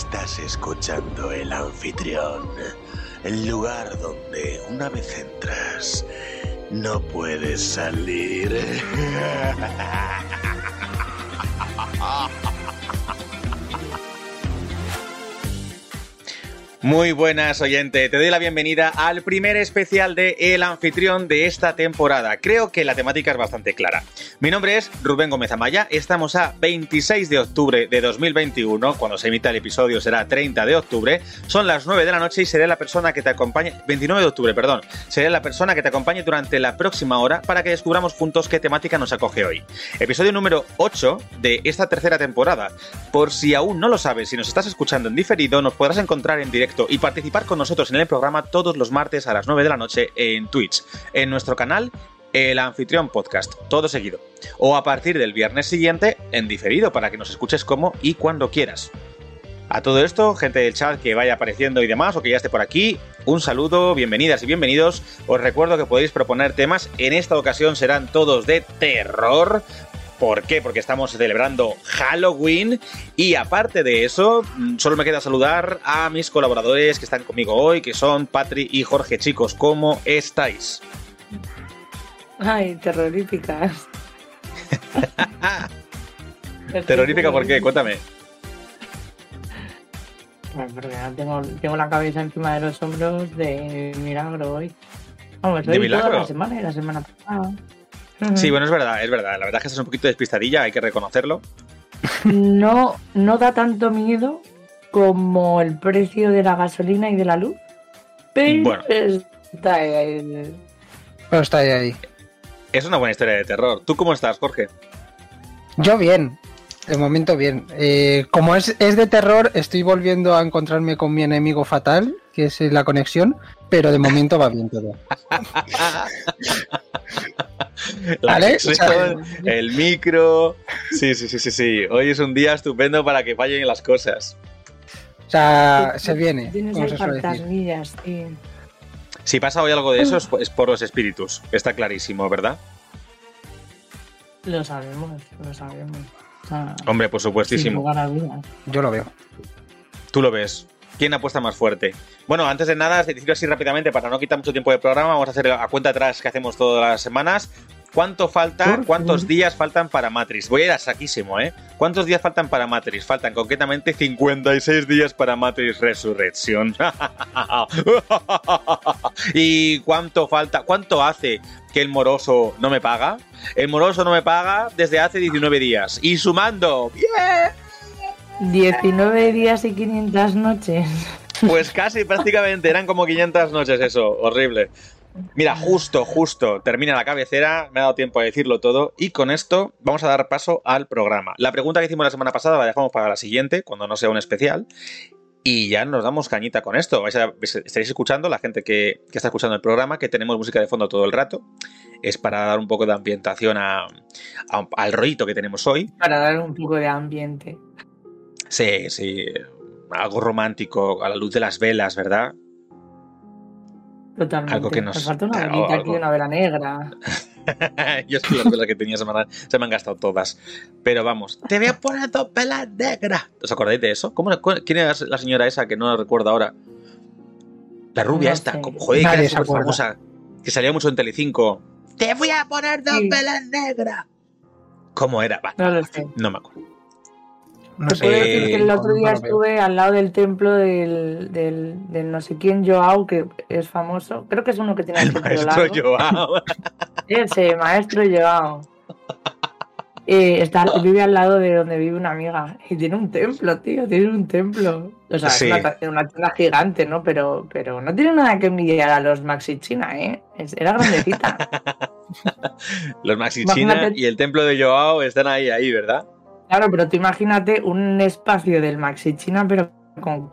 Estás escuchando el anfitrión, el lugar donde una vez entras no puedes salir. Muy buenas, oyente. Te doy la bienvenida al primer especial de El Anfitrión de esta temporada. Creo que la temática es bastante clara. Mi nombre es Rubén Gómez Amaya. Estamos a 26 de octubre de 2021. Cuando se emita el episodio será 30 de octubre. Son las 9 de la noche y seré la persona que te acompañe. 29 de octubre, perdón. Seré la persona que te acompañe durante la próxima hora para que descubramos juntos qué temática nos acoge hoy. Episodio número 8 de esta tercera temporada. Por si aún no lo sabes, si nos estás escuchando en diferido, nos podrás encontrar en directo y participar con nosotros en el programa todos los martes a las 9 de la noche en Twitch, en nuestro canal El Anfitrión Podcast, todo seguido. O a partir del viernes siguiente en diferido para que nos escuches como y cuando quieras. A todo esto, gente del chat que vaya apareciendo y demás, o que ya esté por aquí, un saludo, bienvenidas y bienvenidos. Os recuerdo que podéis proponer temas, en esta ocasión serán todos de terror, ¿Por qué? Porque estamos celebrando Halloween y aparte de eso, mm, solo me queda saludar a mis colaboradores que están conmigo hoy, que son Patri y Jorge. Chicos, ¿cómo estáis? Ay, terroríficas. ¿Terrorífica por qué? Cuéntame. Bueno, porque tengo, tengo la cabeza encima de los hombros de milagro hoy. Vamos, ¿De milagro? toda la semana y la semana pasada. Sí, bueno, es verdad, es verdad. La verdad es que estás un poquito despistadilla, hay que reconocerlo. No, no da tanto miedo como el precio de la gasolina y de la luz. Pero Bueno. está ahí. Pero está ahí, ahí. Es una buena historia de terror. ¿Tú cómo estás, Jorge? Yo bien. De momento bien. Eh, como es, es de terror, estoy volviendo a encontrarme con mi enemigo fatal, que es eh, la conexión, pero de momento va bien todo. La ¿Vale? conexión, el micro. Sí, sí, sí, sí, sí. Hoy es un día estupendo para que fallen las cosas. O sea, se viene, Tienes como se suele decir. fantasmillas, tío. Si pasa hoy algo de eso es por los espíritus. Está clarísimo, ¿verdad? Lo sabemos, lo sabemos. O sea, Hombre, por sin supuestísimo. lugar a dudas. Yo lo veo. Tú lo ves. ¿Quién apuesta más fuerte? Bueno, antes de nada, decirlo así rápidamente para no quitar mucho tiempo de programa, vamos a hacer a cuenta atrás que hacemos todas las semanas. ¿Cuánto falta? ¿Cuántos días faltan para Matrix? Voy a ir a saquísimo, ¿eh? ¿Cuántos días faltan para Matrix? Faltan concretamente 56 días para Matrix Resurrección. ¿Y cuánto falta? ¿Cuánto hace que el moroso no me paga? El moroso no me paga desde hace 19 días. Y sumando, ¡bien! 19 días y 500 noches. Pues casi, prácticamente, eran como 500 noches eso, horrible. Mira, justo, justo, termina la cabecera, me ha dado tiempo a decirlo todo y con esto vamos a dar paso al programa. La pregunta que hicimos la semana pasada la dejamos para la siguiente, cuando no sea un especial, y ya nos damos cañita con esto. Vais a- estaréis escuchando, la gente que, que está escuchando el programa, que tenemos música de fondo todo el rato. Es para dar un poco de ambientación a- a- al rollito que tenemos hoy. Para dar un poco de ambiente. Sí, sí, algo romántico, a la luz de las velas, ¿verdad? Totalmente. Algo que nos- falta una claro, velita algo. aquí, una vela negra. Yo es que las velas que tenía se me, han, se me han gastado todas. Pero vamos, te voy a poner dos velas negras. ¿Os acordáis de eso? ¿Cómo, ¿Quién era la señora esa que no la recuerdo ahora? La rubia No esta, sé. como, joder, que era súper famosa, que salía mucho en Telecinco. Te voy a poner dos Sí. velas negras. ¿Cómo era? Va, No lo sé. no me acuerdo. No sé, puedo decir que el otro día estuve al lado del templo del, del, del no sé quién Joao, que es famoso. Creo que es uno que tiene El el maestro largo. Joao. Ese, maestro Joao. Eh, está, vive al lado de donde vive una amiga. Y tiene un templo, tío, tiene un templo. O sea, Sí. es una, una tienda gigante, ¿no? Pero, pero no tiene nada que envidiar a los Maxi China, ¿eh? Es- Era grandecita. Los Maxi China Imagínate- y el templo de Joao están ahí, ahí, ¿verdad? Claro, pero tú imagínate un espacio del Maxi China, pero con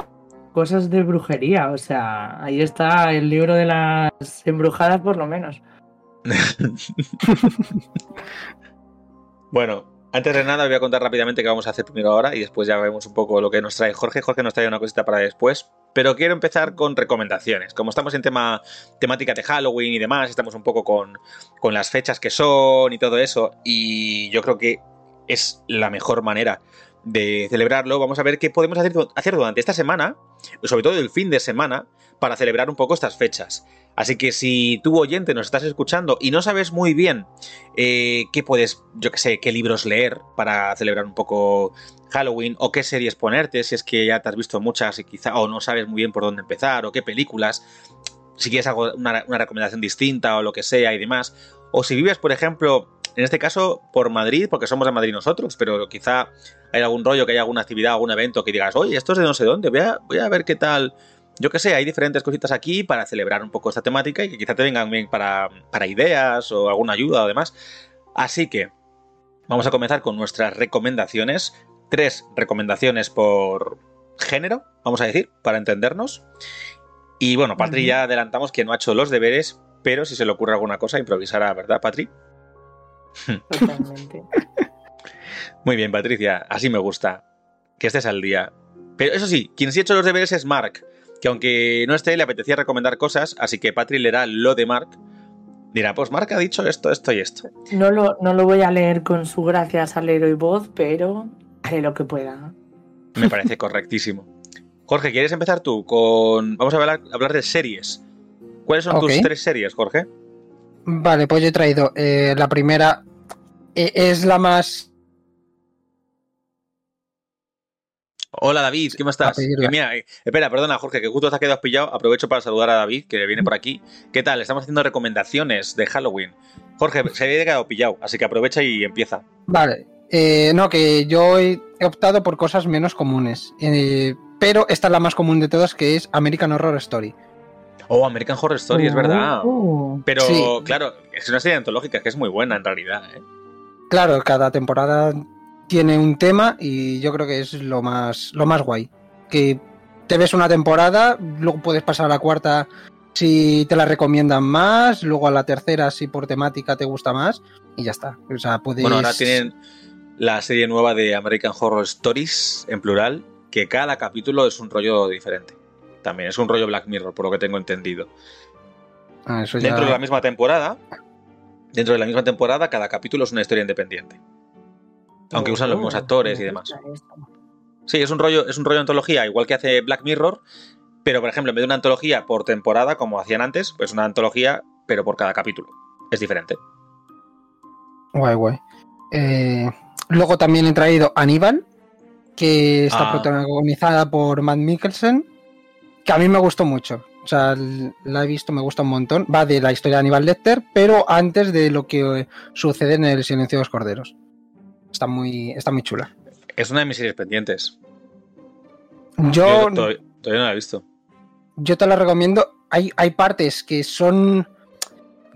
cosas de brujería. O sea, ahí está el libro de las embrujadas, por lo menos. Bueno, antes de nada voy a contar rápidamente qué vamos a hacer primero ahora y después ya vemos un poco lo que nos trae Jorge. Jorge nos trae una cosita para después. Pero quiero empezar con recomendaciones. Como estamos en tema temática de Halloween y demás, estamos un poco con, con las fechas que son y todo eso. Y yo creo que es la mejor manera de celebrarlo, vamos a ver qué podemos hacer, hacer durante esta semana, sobre todo el fin de semana, para celebrar un poco estas fechas. Así que si tú oyente nos estás escuchando y no sabes muy bien eh, qué puedes, yo qué sé, qué libros leer para celebrar un poco Halloween o qué series ponerte, si es que ya te has visto muchas y quizá o no sabes muy bien por dónde empezar o qué películas, si quieres algo, una, una recomendación distinta o lo que sea y demás, o si vives, por ejemplo, en este caso por Madrid, porque somos de Madrid nosotros, pero quizá hay algún rollo, que haya alguna actividad, algún evento que digas, oye, esto es de no sé dónde, voy a, voy a ver qué tal. Yo qué sé, hay diferentes cositas aquí para celebrar un poco esta temática y que quizá te vengan bien para, para ideas o alguna ayuda o demás. Así que vamos a comenzar con nuestras recomendaciones. Tres recomendaciones por género, vamos a decir, para entendernos. Y bueno, Patri ya adelantamos que no ha hecho los deberes, pero si se le ocurre alguna cosa, improvisará, ¿verdad, Patri? Totalmente. Muy bien, Patricia, así me gusta. Que estés al día. Pero eso sí, quien sí ha hecho los deberes es Mark, que aunque no esté, le apetecía recomendar cosas, así que Patri leerá lo de Mark. Dirá, pues Mark ha dicho esto, esto y esto. No lo, no lo voy a leer con su gracia salero y voz, pero haré lo que pueda. Me parece correctísimo. Jorge, ¿quieres empezar tú con... Vamos a hablar, hablar de series. ¿Cuáles son tus tres series, Jorge? Vale, pues yo he traído eh, la primera. eh, es la más. Hola David, ¿cómo estás? Que mira, eh, espera, perdona Jorge, que justo te has quedado pillado. Aprovecho para saludar a David, que viene por aquí. ¿Qué tal? Estamos haciendo recomendaciones de Halloween. Jorge, se había quedado pillado, así que aprovecha y empieza. Vale. eh, no, que yo he, optado por cosas menos comunes. pero esta es la más común de todas, que es American Horror Story. Oh, American Horror Story, es verdad. Uh, Pero Sí. claro, es una serie antológica que es muy buena en realidad. ¿eh? Claro, cada temporada tiene un tema y yo creo que es lo más, lo más guay. Que te ves una temporada, luego puedes pasar a la cuarta si te la recomiendan más, luego a la tercera si por temática te gusta más y ya está. O sea, puedes... Bueno, ahora tienen la serie nueva de American Horror Stories, en plural, que cada capítulo es un rollo diferente. También es un rollo Black Mirror, por lo que tengo entendido. Ah, eso ya- Dentro de la misma temporada, dentro de la misma temporada, cada capítulo es una historia independiente. Aunque usan los mismos uh, actores y demás. Sí, es un rollo, es un rollo antología, igual que hace Black Mirror, pero por ejemplo, en vez de una antología por temporada, como hacían antes, pues una antología, pero por cada capítulo. Es diferente. Guay, guay. Eh, luego también he traído Aníbal, que está Ah. protagonizada por Matt Mikkelsen, que a mí me gustó mucho. O sea, la he visto, me gusta un montón. Va de la historia de Aníbal Lecter, pero antes de lo que eh, sucede en El Silencio de los Corderos. Está muy, está muy chula. Es una de mis series pendientes. Yo, Yo todavía, todavía no la he visto. yo te la recomiendo. Hay, hay partes que son.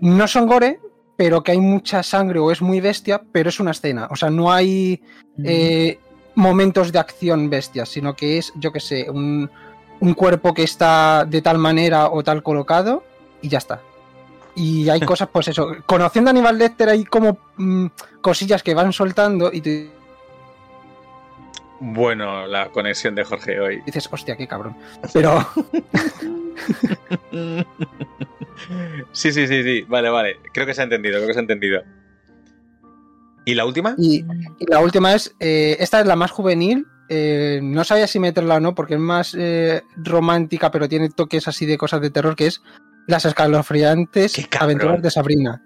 No son gore, pero que hay mucha sangre o es muy bestia, pero es una escena. O sea, no hay eh, momentos de acción bestias, sino que es, yo que sé, un, un cuerpo que está de tal manera o tal colocado y ya está. Y hay cosas, pues eso, conociendo a Aníbal Lecter hay como mm, cosillas que van soltando y tú Bueno, la conexión de Jorge hoy. dices, hostia, qué cabrón. Pero Sí, sí, sí, sí. Vale, vale. Creo que se ha entendido, creo que se ha entendido. ¿Y la última? Y, y la última es, eh, esta es la más juvenil. Eh, no sabía si meterla o no, porque es más eh, romántica, pero tiene toques así de cosas de terror, que es Las escalofriantes aventuras de Sabrina.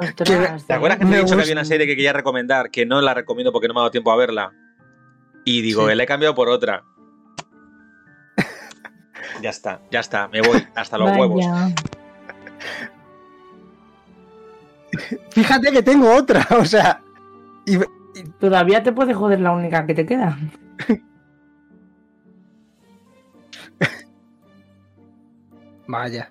Ostras, ¿Te acuerdas que te Me he dicho que había una serie que quería recomendar que no la recomiendo porque no me ha dado tiempo a verla? Y digo, Sí. la he cambiado por otra. ya está, ya está, me voy hasta los Vaya. huevos. Fíjate que tengo otra, o sea. y- Todavía te puede joder la única que te queda. vaya.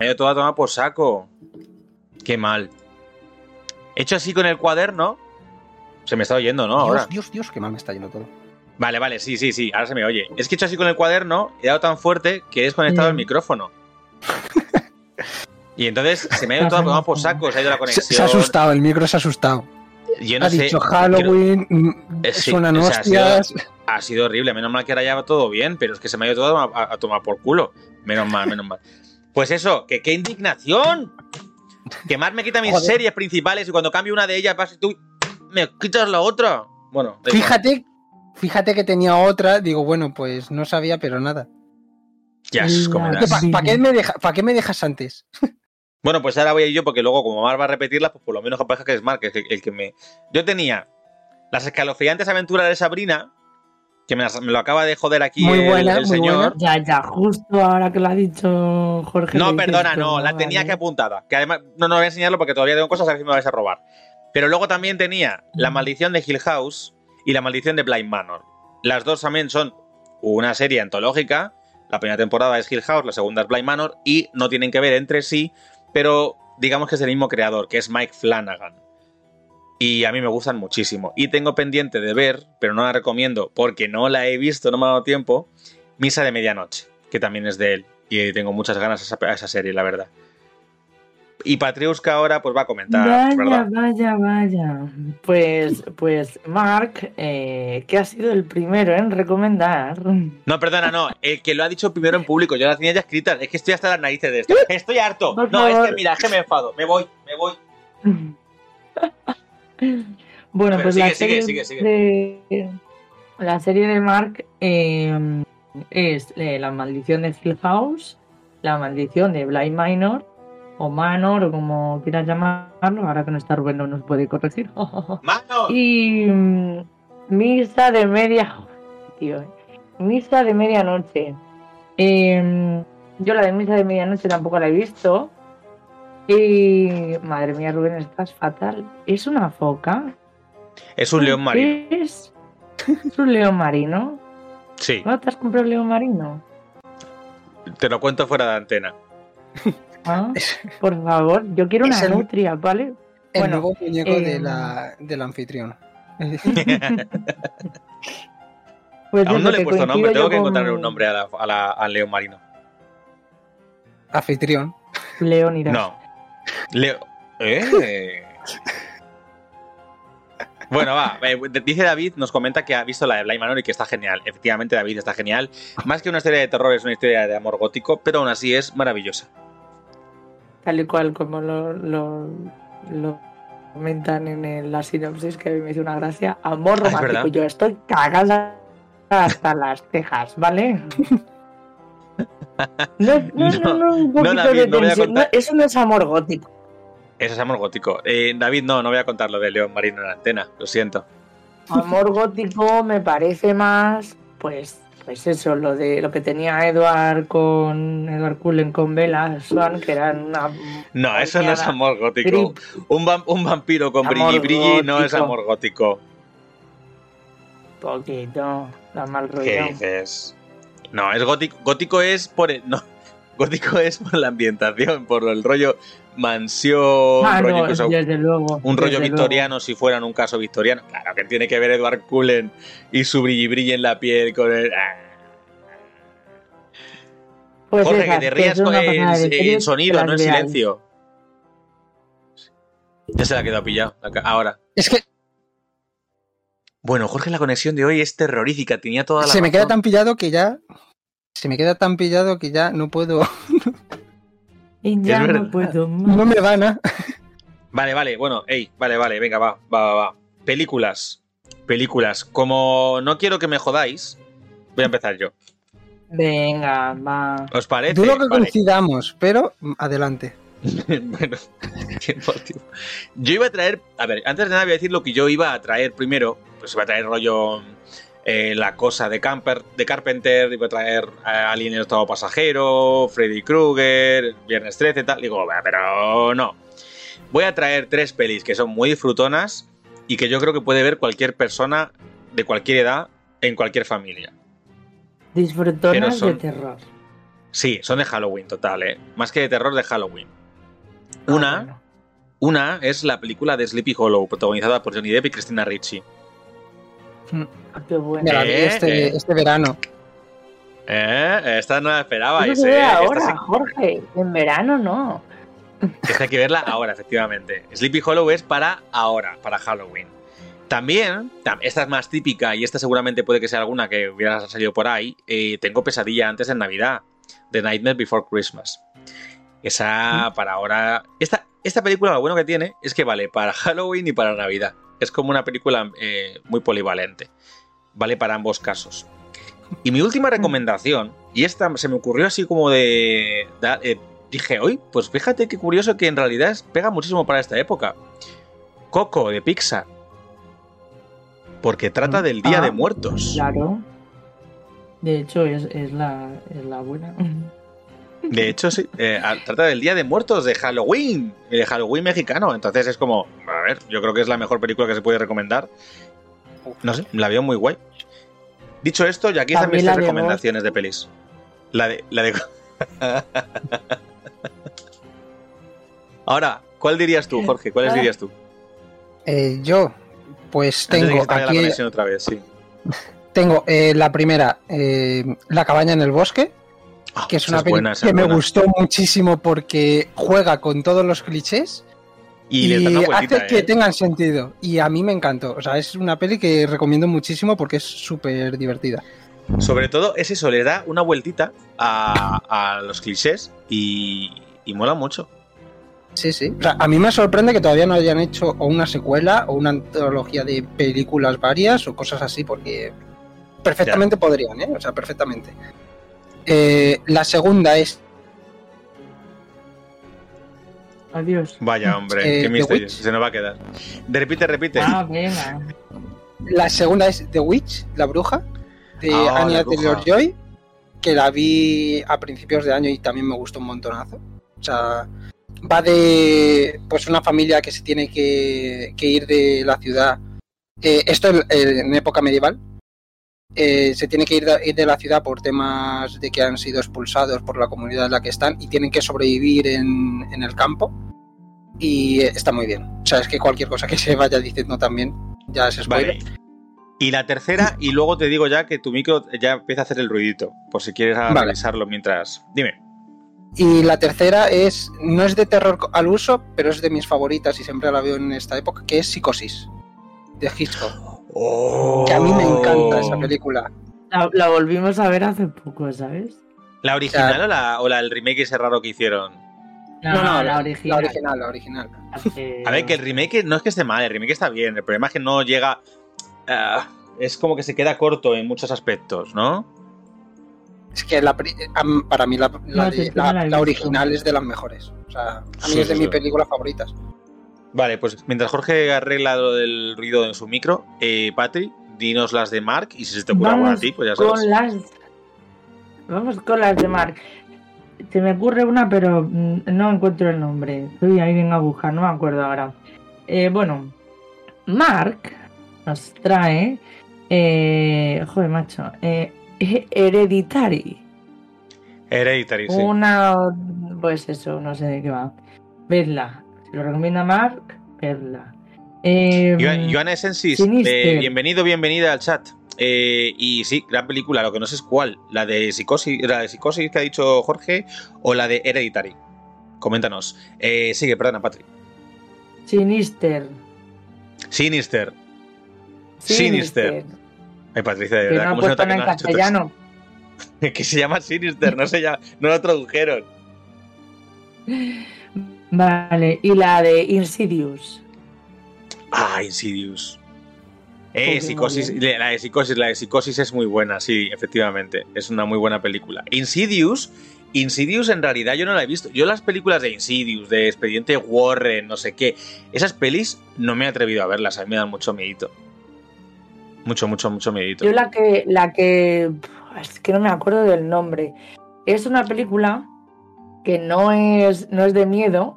Ido todo a tomar por saco. Qué mal. Hecho así con el cuaderno. Se me está oyendo, ¿no? Ahora. Dios, Dios, Dios, qué mal me está yendo todo. Vale, vale, sí, sí, sí, ahora se me oye. Es que he hecho así con el cuaderno, he dado tan fuerte que he desconectado el Mm. micrófono. Y entonces se me ha ido todo a tomar por saco, se ha ido la conexión. se ha asustado, el micro se ha asustado. Yo no ha sé, dicho Halloween, mm, Eh, sí, suenan o sea, ha sido- hostias. ha sido horrible. Menos mal que ahora ya va todo bien, pero es que se me ha ido todo a, a- a tomar por culo. Menos mal, menos mal. Pues eso, que qué indignación. Que más me quita mis Joder. series principales y cuando cambio una de ellas vas y tú me quitas la otra. Bueno. Fíjate, fíjate que tenía otra, digo, bueno, pues no sabía, pero nada. Ya es como La- das. ¿Para qué deja- pa' qué me dejas antes? Bueno, pues ahora voy a ir yo porque luego, como Mar va a repetirlas, pues por lo menos capaz que es Mar, que es el, el que me. Yo tenía las escalofriantes aventuras de Sabrina, que me, las- me lo acaba de joder aquí Muy el, buena, el muy señor. Ya, ya, justo ahora que lo ha dicho Jorge. No, perdona, no, la vale. tenía que apuntada. Que además, no, no voy a enseñarlo porque todavía tengo cosas a ver si me vais a robar. Pero luego también tenía La Maldición de Hill House y La Maldición de Blind Manor. Las dos también son una serie antológica. La primera temporada es Hill House, la segunda es Blind Manor y no tienen que ver entre sí, pero digamos que es el mismo creador, que es Mike Flanagan. Y a mí me gustan muchísimo. Y tengo pendiente de ver, pero no la recomiendo porque no la he visto, no me ha dado tiempo, Misa de Medianoche, que también es de él. Y tengo muchas ganas a a esa serie, la verdad. Y Patriuska ahora pues va a comentar, Vaya, ¿verdad? vaya, vaya. Pues, pues Mark, eh, que ha sido el primero en recomendar. No, perdona, no. El que lo ha dicho primero en público, yo la tenía ya escrita. Es que estoy hasta las narices de esto. Estoy harto. Por No, es que mira, es que me enfado. Me voy, me voy. bueno, pues sigue, la sigue, serie sigue, de la serie de Mark eh, es eh, la maldición de Hill House, la maldición de Blind Minor o Manor o como quieras llamarlo. Ahora que no está Rubén no nos puede corregir. ¡Mano! Y mm, misa de media. Tío, eh. misa de medianoche. Em, yo la de misa de medianoche tampoco la he visto. Y madre mía, Rubén, estás fatal. ¿Es una foca? Es un león marino. ¿Es, ¿Es un león marino? Sí, ¿No te has comprado un león marino? te lo cuento fuera de antena. Ah, Por favor, yo quiero una el- nutria, ¿vale? El Bueno, nuevo muñeco eh, de la, del anfitrión. Pues Aún no le he puesto nombre, tengo que con encontrarle un nombre a la- a la- al león marino. Anfitrión. Leónidas. No. Leo. ¿Eh? Bueno, va. eh, Dice David, nos comenta que ha visto la de Blind Manor y que está genial. Efectivamente, David está genial. Más que una historia de terror, es una historia de amor gótico, pero aún así es maravillosa. Tal y cual como lo, lo, lo comentan en el- la sinopsis, que a mí me hizo una gracia. Amor Ah, es romántico. Yo estoy cagada hasta las cejas, ¿vale? No, no, no, No, no, un no, poquito David, de tensión. No, eso no es amor gótico. Eso es amor gótico. Eh, David, no, no voy a contar lo de león marino en la antena, lo siento. Amor gótico me parece más, pues, pues eso, lo de lo que tenía Edward con Edward Cullen con Bella Swan, que eran una No, eso no es amor gótico. Un, vam- un vampiro con brilli brilli no es amor gótico. poquito, da mal rollo. ¿Qué dices? No, es gótico. Gótico es por el, no, gótico es por la ambientación, por el rollo mansión, Ah, rollo no, incluso desde luego. un rollo desde victoriano si fuera en un caso victoriano. Claro que tiene que ver Edward Cullen y su brilli brilli en la piel con el. ah. luego. Pues Jorge, que te rías en series, sonido, no en silencio. Ya se la ha quedado pillado. Ahora. Es que Bueno, Jorge, la conexión de hoy es terrorífica. Tenía toda la. se me queda tan pillado que ya. Se me queda tan pillado que ya no puedo. Y ya verdad. no puedo más. No me van a. Vale, vale, bueno, ey, vale, vale, venga, va, va, va, va. Películas. Películas. Como no quiero que me jodáis, voy a empezar yo. Venga, va. ¿Os parece? Dudo que Vale. coincidamos, pero adelante. bueno, tiempo, tiempo. Yo iba a traer. A ver, antes de nada voy a decir lo que yo iba a traer primero. Pues iba a traer rollo. Eh, la cosa de, Camper, de Carpenter, iba a traer eh, Alien el Estado Pasajero, Freddy Krueger, Viernes 13 y tal. Digo, "Bah, pero no. Voy a traer tres pelis que son muy disfrutonas y que yo creo que puede ver cualquier persona de cualquier edad en cualquier familia. Disfrutonas son- de terror. Sí, son de Halloween, total, ¿eh? Más que de terror, de Halloween. Ah, Una, bueno. una es la película de Sleepy Hollow, protagonizada por Johnny Depp y Christina Ricci. Ah, qué bueno. Me la vi Eh, este, eh. este verano. Eh, esta no la esperabais, Eso se ve. Esta ahora, sí- Jorge. En verano no. esta hay que verla ahora, efectivamente. Sleepy Hollow es para ahora, para Halloween. También, tam- esta es más típica y esta seguramente puede que sea alguna que hubiera salido por ahí. eh, tengo pesadilla antes de Navidad, The Nightmare Before Christmas. Esa para ahora. Esta, esta película lo bueno que tiene es que vale para Halloween y para Navidad. Es como una película eh, muy polivalente. Vale para ambos casos. Y mi última recomendación, y esta se me ocurrió así como de. eh, dije, hoy, pues fíjate qué curioso que en realidad es- pega muchísimo para esta época. Coco de Pixar. Porque trata del Día Ah, de Muertos. Claro. De hecho, es, es, la, es la buena. De hecho, sí. eh, trata del Día de Muertos de Halloween. y De Halloween mexicano. Entonces es como, a ver, yo creo que es la mejor película que se puede recomendar. No sé, la veo muy guay. Dicho esto, ya aquí están mis También de recomendaciones de pelis. La de. La de... Ahora, ¿cuál dirías tú, Jorge? ¿Cuáles Ah. dirías tú? Eh, yo, pues Antes de que tengo la aquí, conexión otra vez, sí. tengo eh, la primera, eh, La cabaña en el bosque, Ah, que es una película buena, que me gustó muchísimo porque juega con todos los clichés Y, vueltita, hace que ¿eh? tengan sentido. Y a mí me encantó. O sea, es una peli que recomiendo muchísimo porque es súper divertida. Sobre todo es eso, le da una vueltita a, a los clichés y, y mola mucho. Sí, sí. O sea, a mí me sorprende que todavía no hayan hecho o una secuela o una antología de películas varias o cosas así, porque perfectamente podrían, ¿eh? O sea, perfectamente. Eh, la segunda es Adiós. Vaya, hombre, Eh, qué misterio. Se nos va a quedar. De repite, repite. Ah, venga. la segunda es The Witch, la bruja, de Ah, Anya. Taylor Joy, que la vi a principios de año y también me gustó un montonazo. O sea, va de pues una familia que se tiene que, que ir de la ciudad. Eh, esto en, en época medieval. Eh, se tiene que ir de, ir de la ciudad por temas de que han sido expulsados por la comunidad en la que están y tienen que sobrevivir en, en el campo. Y está muy bien. O sea, es que cualquier cosa que se vaya diciendo también ya es spoiler. Vale. Y la tercera, y luego te digo ya que tu micro ya empieza a hacer el ruidito, por si quieres Vale. revisarlo mientras. Dime. Y la tercera es, no es de terror al uso, pero es de mis favoritas y siempre la veo en esta época, que es Psicosis, de Hitchcock. Oh. Que a mí me encanta esa película. La, la volvimos a ver hace poco, ¿sabes? ¿La original o, la, o la el remake ese raro que hicieron? No, la original. La original, la original. Hace- A ver, que el remake no es que esté mal, el remake está bien. El problema es que no llega. ah, es como que se queda corto en muchos aspectos, ¿no? Es que la para mí la, No, no original es de las mejores. O sea, a mí Sí, es de sí, mis sí. películas favoritas. Vale, pues mientras Jorge arregla lo del ruido en su micro, eh, Patri, dinos las de Mark y si se te ocurre alguna a ti, pues ya sabes. con las. Vamos con las de Mark. Se me ocurre una, pero mm, no encuentro el nombre. Estoy ahí vengo a buscar, no me acuerdo ahora. Eh, bueno, Mark nos trae. Eh, joder, macho. Eh, Hereditary. Hereditary, sí. Una. Pues eso, no sé de qué va. Vedla. Lo recomienda Mark, vedla. Eh, Joan- Essensis, eh, bienvenido, bienvenida al chat. Eh, y sí, gran película, lo que no sé es cuál. La de Psicosis, la de Psicosis que ha dicho Jorge o la de Hereditary. Coméntanos. Eh, sigue, perdona, Patri. Sinister. Sinister. Sinister. Ay, Patricia, de Que verdad, no ha ¿cómo se nota que no has hecho castellano. que se llama Sinister, no se llama, no lo tradujeron. Vale, y la de Insidious. Ah, Insidious. Eh, psicosis, la de psicosis, la de psicosis es muy buena, sí, efectivamente. Es una muy buena película. Insidious, Insidious en realidad yo no la he visto. Yo las películas de Insidious, de Expediente Warren, no sé qué, esas pelis no me he atrevido a verlas, a mí me dan mucho miedito. Mucho, mucho, mucho miedito. Yo la que, la que. Es que no me acuerdo del nombre. Es una película que no es, no es de miedo.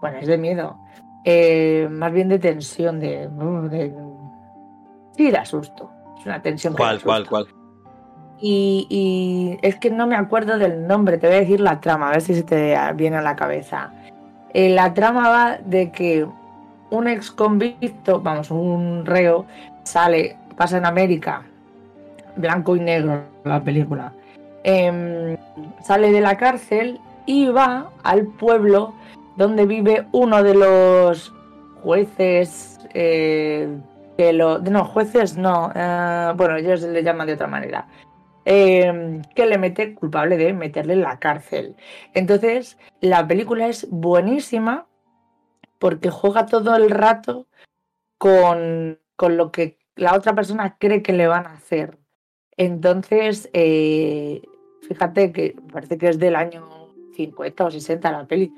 Bueno, es de miedo. eh, más bien de tensión, de, uh, de- Sí, de asusto. Es una tensión. que ¿Cuál, da cuál, cuál? Y, y es que no me acuerdo del nombre, te voy a decir la trama, a ver si se te viene a la cabeza. Eh, la trama va de que un ex convicto, vamos, un reo, sale, pasa en América, blanco y negro la película, em, sale de la cárcel y va al pueblo donde vive uno de los jueces, eh, que lo, no, jueces no, eh, bueno, ellos le llaman de otra manera eh, que le mete culpable de meterle en la cárcel. Entonces, la película es buenísima porque juega todo el rato con, con lo que la otra persona cree que le van a hacer. Entonces, eh, fíjate que parece que es del año 50 o 60 la peli.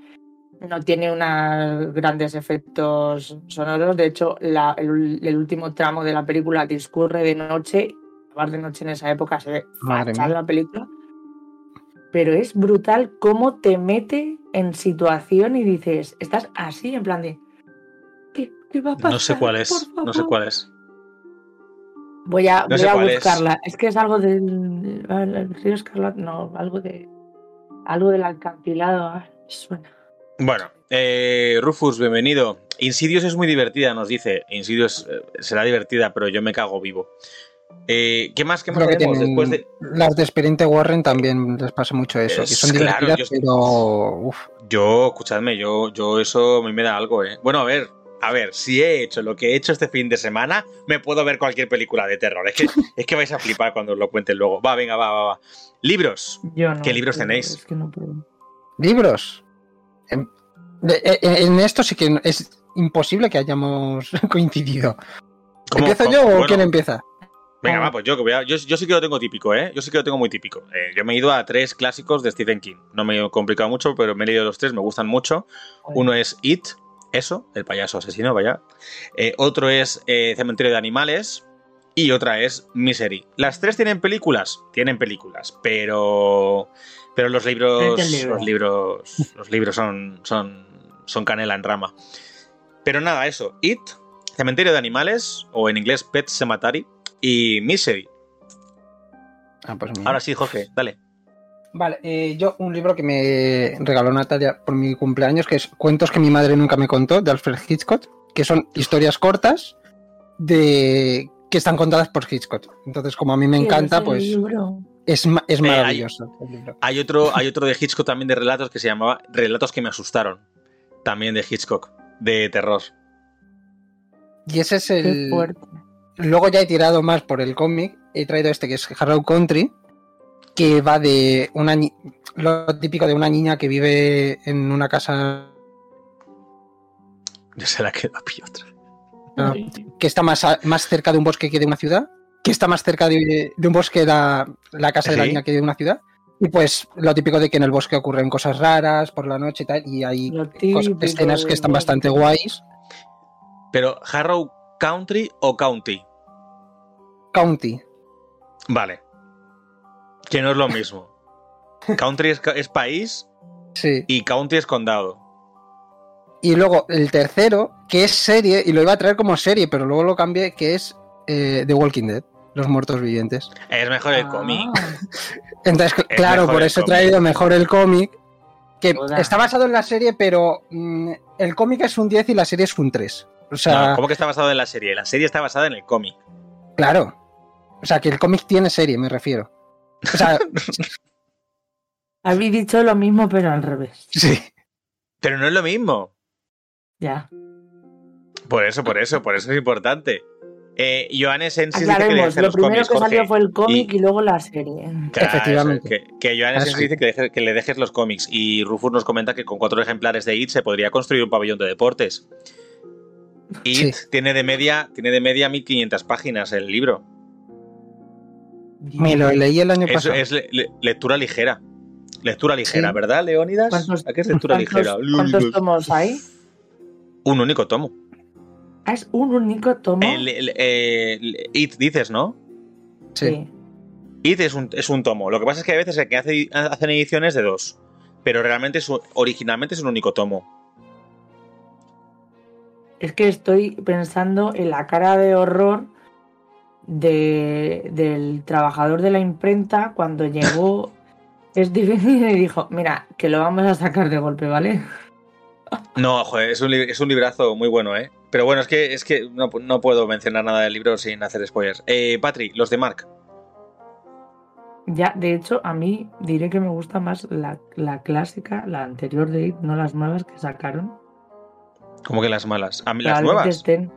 No tiene unos grandes efectos sonoros. De hecho, la- el, el último tramo de la película discurre de noche. Grabar de noche en esa época se ve fatal la película. Pero es brutal cómo te mete en situación y dices, estás así en plan de. ¿Qué, qué va a pasar? No sé cuál es. No sé favor?". cuál es. Voy a, No voy a es. buscarla. Es. que es algo del. El río Escarlata. No, algo de. Algo del alcantilado. ah, suena. Bueno, eh, Rufus, bienvenido. Insidious es muy divertida, nos dice. Insidious eh, será divertida, pero yo me cago vivo. Eh, ¿Qué más? ¿Qué más Creo que tenemos tienen- después de.? Las de Experiente Warren también les pasa mucho eso, que son claro, divertidas, yo- pero uf, Yo, escuchadme, yo, yo eso a mí me da algo, ¿eh? Bueno, a ver, a ver, si he hecho lo que he hecho este fin de semana, me puedo ver cualquier película de terror. Es que, es que vais a flipar cuando os lo cuente luego. Va, venga, va, va, va. Libros. Yo no. ¿Qué libros tenéis? Es que no puedo. libros. En, de- e- e- en esto sí que es imposible que hayamos coincidido. ¿Cómo- ¿Empiezo cómo? yo o quién empieza? Venga, va, pues yo, que voy a- yo, yo sí que lo tengo típico, ¿eh? Yo sí que lo tengo muy típico. Eh, yo me he ido a tres clásicos de Stephen King. No me he complicado mucho, pero me he leído los tres, me gustan mucho. Uno es It, eso, el payaso asesino, vaya. Eh, otro es eh, Cementerio de Animales. Y otra es Misery. Las tres tienen películas, tienen películas, pero. Pero los libros. Libro. Los libros. Los libros son. son. son canela en rama. Pero nada, eso. It, Cementerio de Animales, o en inglés Pet Cemetery, y Misery. Ah, pues. Ahora sí, Jorge, dale. Vale, eh, yo un libro que me regaló Natalia por mi cumpleaños, que es Cuentos que mi madre nunca me contó, de Alfred Hitchcock, que son historias cortas de que están contadas por Hitchcock. Entonces, como a mí me encanta, pues libro. es, es hay- maravilloso el. Hay otro, hay otro de Hitchcock también de relatos que se llamaba Relatos que me asustaron. También de Hitchcock, de terror. Y ese es el... Luego ya he tirado más por el cómic. He traído este que es Harrow Country, que va de una lo típico de una niña que vive en una casa Yo se la quedo a otra. Ah. Ay, que está más, a- más cerca de un bosque que de una ciudad, que está más cerca de, de un bosque la, la casa de la niña que de una ciudad. Y pues lo típico de que en el bosque ocurren cosas raras por la noche y tal, y hay escenas que están bastante guays. Pero, ¿Harrow Country o County? County, Vale. Que no es lo mismo. Country es, país sí. y County es condado. Y luego el tercero, que es serie, y lo iba a traer como serie, pero luego lo cambié, que es eh, The Walking Dead, Los Muertos Vivientes. Es mejor el Ah, cómic. Entonces, cl- Es claro, por eso he traído mejor el cómic, que está basado en la serie, pero mm, el cómic es un 10 y la serie es un 3. O sea, No, ¿Cómo que está basado en la serie? La serie está basada en el cómic. claro. O sea, que el cómic tiene serie, me refiero. O sea, Habéis dicho lo mismo, pero al revés. sí. Pero no es lo mismo. Ya. Por eso, por eso, por eso es importante. Eh, Johannes Ensis dice que deje lo los primero cómics, que salió Jorge. fue el cómic Y- y... luego la serie. Claro, Efectivamente. eso, que, que Johannes. Ensis dice que, deje- que le dejes los cómics. Y Rufus nos comenta que con cuatro ejemplares de IT se podría construir un pabellón de deportes. IT Sí. tiene de media tiene de media 1500 páginas el libro. Me lo leí el año Es, pasado. es le- le- lectura ligera. Lectura ligera, Sí. ¿verdad, Leónidas? ¿Cuántos, ¿A qué es lectura cuántos- ligera? cuántos tomos hay? Un único tomo. Es un único tomo. El- el- el- It dices, ¿no? sí. It es un, es un tomo. Lo que pasa es que a veces el que hace, hacen ediciones de dos. Pero realmente es originalmente es un único tomo. Es que estoy pensando en la cara de horror de, del trabajador de la imprenta cuando llegó Stephen y dijo, mira, que lo vamos a sacar de golpe, ¿vale? No, joder, es un, es un librazo muy bueno, ¿eh? Pero bueno, es que, es que no, no puedo mencionar nada del libro sin hacer spoilers. Eh, Patri, los de Mark. Ya, de hecho, a mí diré que me gusta más la, la clásica, la anterior de It, no las nuevas que sacaron. ¿Cómo que las malas? A mí las nuevas. estén-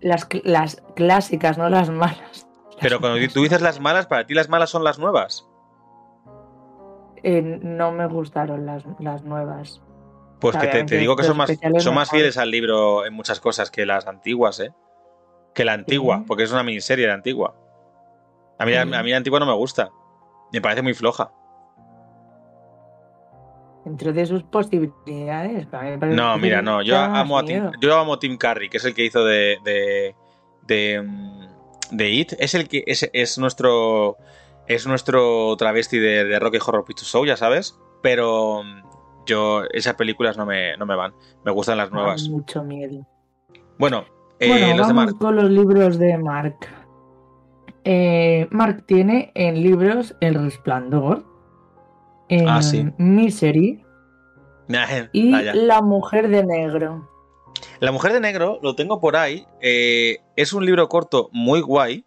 Las, las clásicas, no las malas. Pero cuando tú dices las malas, para ti las malas son las nuevas. Eh, no me gustaron las, las nuevas. Pues que te, te digo que son más, son más fieles al libro en muchas cosas que las antiguas, ¿eh? Que la antigua, Sí. porque es una miniserie la antigua. A mí, Sí. a mí la antigua no me gusta. Me parece muy floja. Dentro de sus posibilidades. No, mira, no. Yo amo, a Tim, yo amo a Tim Curry, que es el que hizo de. de. de, mm, de It. Es el que. Es, es nuestro. Es nuestro travesti de, de Rocky Horror Picture Show, ya sabes. Pero. mm, Yo. Esas películas no me, no me van. Me gustan las nuevas. mucho miedo. Bueno, eh, bueno, los de vamos Mark. con los libros de Mark. Eh, Mark tiene en libros El Resplandor, en Ah, sí. Misery y Vaya. La Mujer de Negro. La Mujer de Negro lo tengo por ahí. eh, es un libro corto muy guay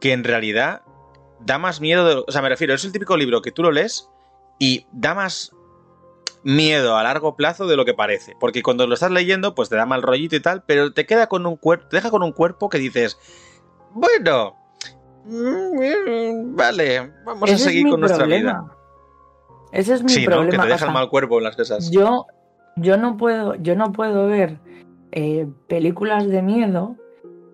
que en realidad da más miedo. De, o sea, me refiero, es el típico libro que tú lo lees y da más miedo a largo plazo de lo que parece. Porque cuando lo estás leyendo, pues te da mal rollito y tal, pero te queda con un cuerpo, te deja con un cuerpo que dices, bueno, mm, vale, vamos Ese a seguir con nuestra vida. Ese es mi Sí, ¿no? problema. Que te o dejan sea, mal cuerpo en las cosas. Yo, yo no puedo, yo no puedo ver eh, películas de miedo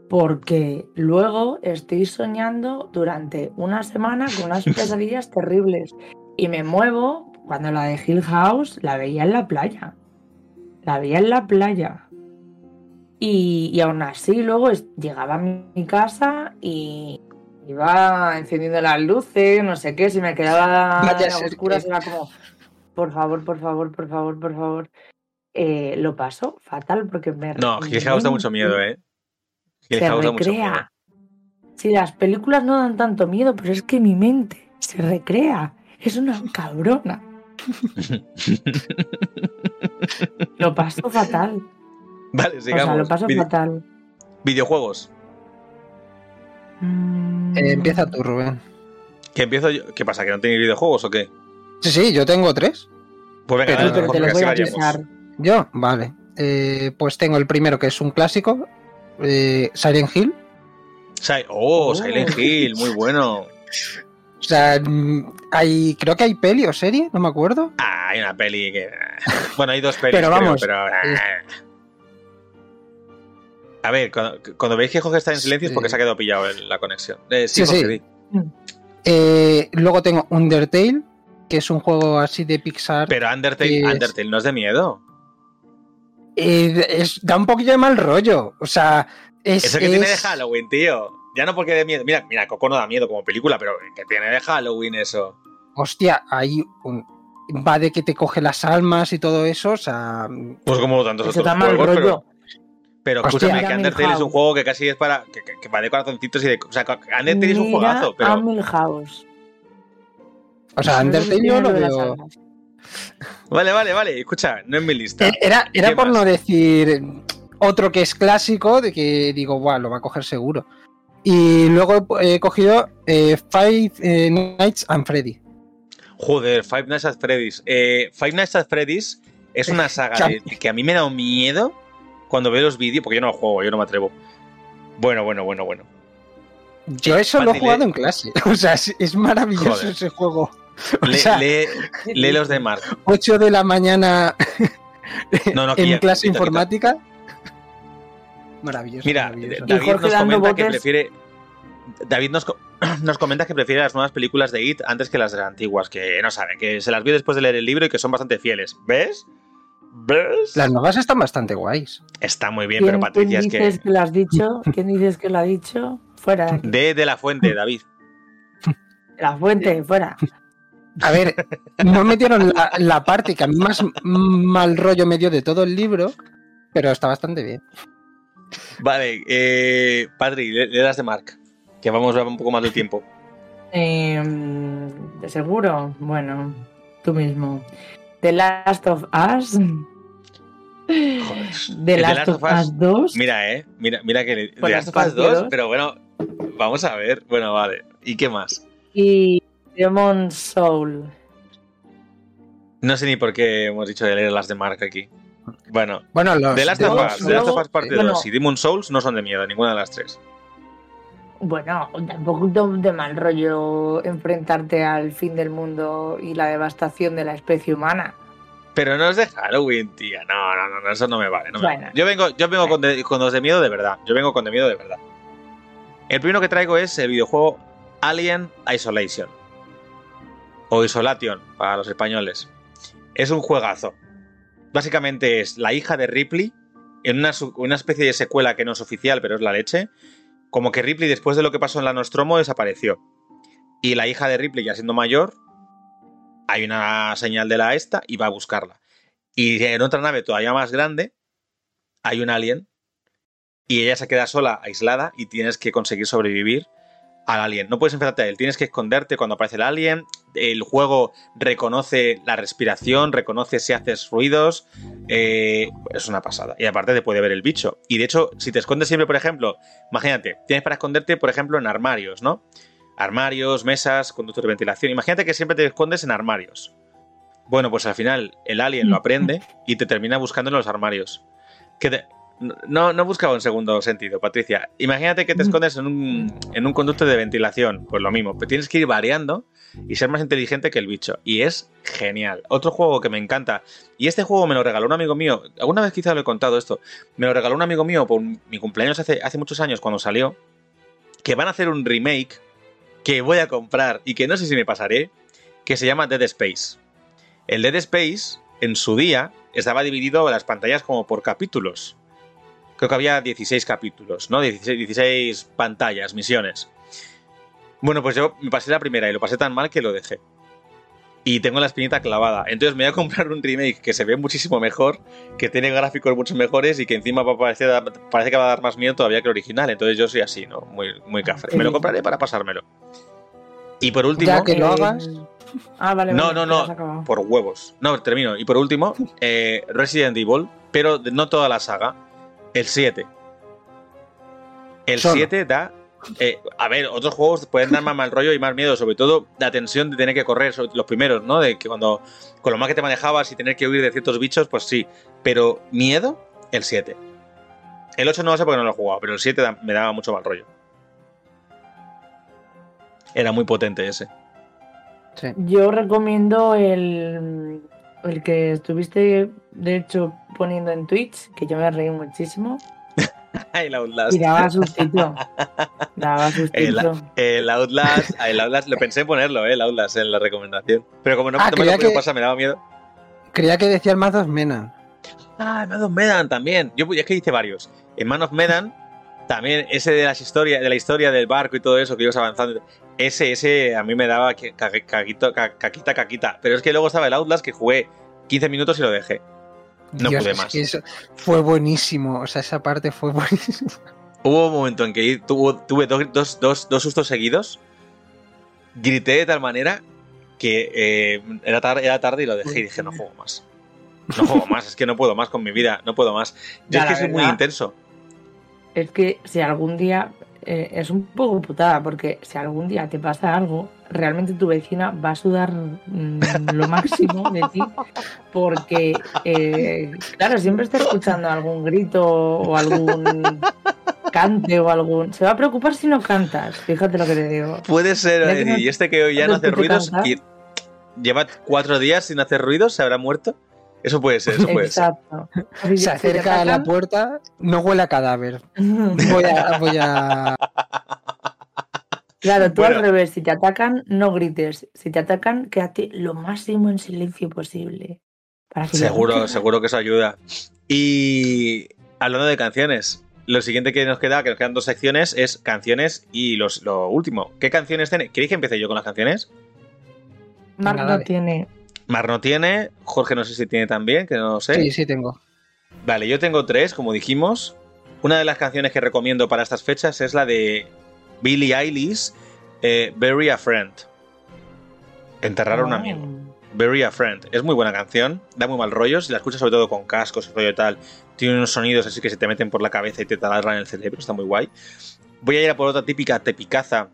porque luego estoy soñando durante una semana con unas pesadillas terribles y me muevo. Cuando la de Hill House la veía en la playa, la veía en la playa y, y aún así luego es- llegaba a mi casa y iba encendiendo las luces, no sé qué, si me quedaba a oscuras era como por favor, por favor, por favor, por favor. Eh, lo paso fatal porque me. No, Hill House da mucho miedo, ¿eh? Hill Se House da mucho miedo. recrea. Si las películas no dan tanto miedo, pero es que mi mente se recrea. Es una cabrona. Lo paso fatal. Vale, O sigamos. sea, lo paso Vide- fatal. Videojuegos. Mm, Eh, empieza tú, Rubén. ¿Que empiezo yo? ¿Qué pasa? ¿Que no tenéis videojuegos o qué? Sí, sí, yo tengo tres. Pues venga, Pero- te lo que voy a avisar. Yo, vale. Eh, pues tengo el primero que es un clásico, eh, Silent Hill. Si- oh, Oh. Silent Hill, muy bueno. O sea, mm, hay, creo que hay peli o serie, no me acuerdo. Ah, hay una peli que. Bueno, hay dos pelis, Pero creo, vamos, pero. A ver, cuando, cuando veis que Jorge está en silencio es porque se ha quedado pillado en la conexión. Eh, sí, Sí, Jorge, sí. di. Eh, luego tengo Undertale, que es un juego así de Pixar. Pero Undertale, Es- Undertale no es de miedo. Eh, es- da un poquillo de mal rollo. O sea, es. Eso que tiene de Halloween, tío. Ya no porque de miedo. Mira, mira, Coco no da miedo como película, pero que tiene de Halloween eso. Hostia, hay un. Va de que te coge las almas y todo eso. O sea. Pues como tantos otros da mal juegos, rollo. pero, pero Hostia. escúchame, que Undertale es un juego que casi es para. que, que- que va de corazoncitos y de. O sea, Undertale es un juegazo, a pero. Milhouse. O sea, Undertale yo lo veo. Vale, vale, vale. Escucha, no es mi lista. Eh, Era, era ¿Qué por más? no decir otro que es clásico, de que digo, guau, lo va a coger seguro. Y luego he cogido eh, Five eh, Nights and Freddy. Joder, Five Nights at Freddy's. Eh, Five Nights at Freddy's es una saga de- que a mí me da un miedo cuando veo los vídeos, porque yo no juego, yo no me atrevo. Bueno, bueno, bueno, bueno. Yo eso lo he jugado eh. en clase. O sea, es, maravilloso Joder. ese juego. O Le- sea, lee, lee los de Mark. 8 de la mañana No, no, en clase quita, quita. informática. Maravilloso. Mira, maravilloso. David nos comenta que prefiere. David nos, co- nos comenta que prefiere las nuevas películas de It antes que las de las antiguas, que no sabe, que se las vio después de leer el libro y que son bastante fieles. ¿Ves? ¿Ves? Las nuevas están bastante guays. Está muy bien, ¿Quién, pero Patricia quién es que. dices que... lo has dicho? ¿Quién dices que lo ha dicho? Fuera de. De, de la fuente, David. La fuente, fuera. A ver, no metieron la, la parte que a mí más mal rollo me dio de todo el libro, pero está bastante bien. Vale, eh, Padri, le, le das de Mark. Que vamos a ver un poco más del tiempo. Eh, ¿De seguro? Bueno, tú mismo. The Last of Us. Joder. The El Last, of Us 2. Mira, eh. Mira, mira que. le- Pues de las las Us 2, partidos. pero bueno. Vamos a ver. Bueno, vale. ¿Y qué más? Y Demon Soul. No sé ni por qué hemos dicho de leer las de Mark aquí. Bueno, Bueno, los The Last de of Us, The Last of Us parte Bueno. 2 y Demon Souls no son de miedo, ninguna de las tres. Bueno, tampoco de mal rollo enfrentarte al fin del mundo y la devastación de la especie humana. Pero no es de Halloween, tía. No, no, no, eso no me vale. no me Bueno. vale. Yo vengo, yo vengo con, de, con los de miedo de verdad. Yo vengo con de miedo de verdad. El primero que traigo es el videojuego Alien Isolation. O Isolation, para los españoles. Es un juegazo. Básicamente es la hija de Ripley en una, una especie de secuela que no es oficial, pero es la leche. Como que Ripley, después de lo que pasó en la Nostromo, desapareció. Y la hija de Ripley, ya siendo mayor, hay una señal de la esta y va a buscarla. Y en otra nave todavía más grande hay un alien y ella se queda sola, aislada y tienes que conseguir sobrevivir al alien. No puedes enfrentarte a él, tienes que esconderte cuando aparece el alien. El juego reconoce la respiración, reconoce si haces ruidos. eh, es una pasada. Y aparte te puede ver el bicho. Y de hecho, si te escondes siempre, por ejemplo, imagínate, tienes para esconderte, por ejemplo, en armarios, ¿no? Armarios, mesas, conductos de ventilación. Imagínate que siempre te escondes en armarios. Bueno, pues al final el alien lo aprende y te termina buscando en los armarios. Que te- no, no buscaba un segundo sentido, Patricia. Imagínate que te escondes en un, en un conducto de ventilación. Pues lo mismo, pero tienes que ir variando y ser más inteligente que el bicho. Y es genial. Otro juego que me encanta. Y este juego me lo regaló un amigo mío. Alguna vez quizá lo he contado esto. Me lo regaló un amigo mío por mi cumpleaños hace, hace muchos años cuando salió. Que van a hacer un remake que voy a comprar y que no sé si me pasaré. Que se llama Dead Space. El Dead Space, en su día, estaba dividido las pantallas como por capítulos. Creo que había 16 capítulos, ¿no? 16, 16 pantallas, misiones. Bueno, pues yo me pasé la primera y lo pasé tan mal que lo dejé. Y tengo la espinita clavada. Entonces me voy a comprar un remake que se ve muchísimo mejor, que tiene gráficos mucho mejores y que encima va a parecer- parece que va a dar más miedo todavía que el original. Entonces yo soy así, ¿no? Muy, muy cafre. Me lo compraré para pasármelo. Y por último... Ya que lo Eh, hagas. Ah, vale, No, vale, no, no. Por huevos. No, termino. Y por último, eh, Resident Evil, pero no toda la saga. El 7. El Solo. 7 da. eh, a ver, otros juegos pueden dar más mal rollo y más miedo, sobre todo la tensión de tener que correr, sobre- los primeros, ¿no? De que cuando. Con lo más que te manejabas y tener que huir de ciertos bichos, pues sí. Pero miedo, el 7. El 8 no lo sé porque no lo he jugado, pero el 7 da- me daba mucho mal rollo. Era muy potente ese. Sí. Yo recomiendo el, el que estuviste, de hecho, poniendo en Twitch, que yo me reí muchísimo. El Outlast. Y daba sustito. Daba El, sustito. el Outlast, el Outlast, lo pensé en ponerlo, ¿eh? el Outlast en la recomendación. Pero como no, Ah, me lo que- pasar, me daba miedo. Creía que decía el Man of Medan. Ah, el Man of Medan también. Yo es que hice varios. En Man of Medan, también ese de las historias, de la historia del barco y todo eso que ibas avanzando. Ese, ese a mí me daba que- ca- caguito- ca- caquita, caquita. Pero es que luego estaba el Outlast que jugué 15 minutos y lo dejé. No Dios, pude es más. que eso fue buenísimo. O sea, esa parte fue buenísima. Hubo un momento en que tuvo- tuve dos, dos- dos- dos sustos seguidos. Grité de tal manera que eh, era, tarde, era tarde y lo dejé y dije, no juego más. No juego más, es que no puedo más con mi vida, no puedo más. Yo Ya, es que soy muy intenso. Es que si algún día eh, es un poco putada, porque si algún día te pasa algo, realmente tu vecina va a sudar mm, lo máximo de ti, porque, eh, claro, siempre está escuchando algún grito o algún cante o algún. Se va a preocupar si no cantas, fíjate lo que te digo. Puede ser, Ya que no- y este que hoy ya no hace ruidos, y lleva cuatro días sin hacer ruidos, ¿se habrá muerto? Eso puede ser, eso puede ser. Exacto. Se acerca a la puerta, no huele a cadáver. Voy a. Voy a... Claro, tú Bueno. al revés, si te atacan, no grites. Si te atacan, quédate lo máximo en silencio posible. Para que Seguro, seguro que eso ayuda. Y hablando de canciones, lo siguiente que nos queda, que nos quedan dos secciones, es canciones y los, lo último. ¿Qué canciones tiene? ¿Queréis que empiece yo con las canciones? Marc no tiene. Mar no tiene, Jorge no sé si tiene también, que no lo sé. Sí, sí, tengo. Vale, yo tengo tres, como dijimos. Una de las canciones que recomiendo para estas fechas es la de Billie Eilish, eh, Bury a Friend. Enterrar a un Oh. amigo. Bury a Friend. Es muy buena canción, da muy mal rollo, si la escuchas sobre todo con cascos y rollo y tal, tiene unos sonidos así que se te meten por la cabeza y te taladran el cerebro, está muy guay. Voy a ir a por otra típica tepicaza.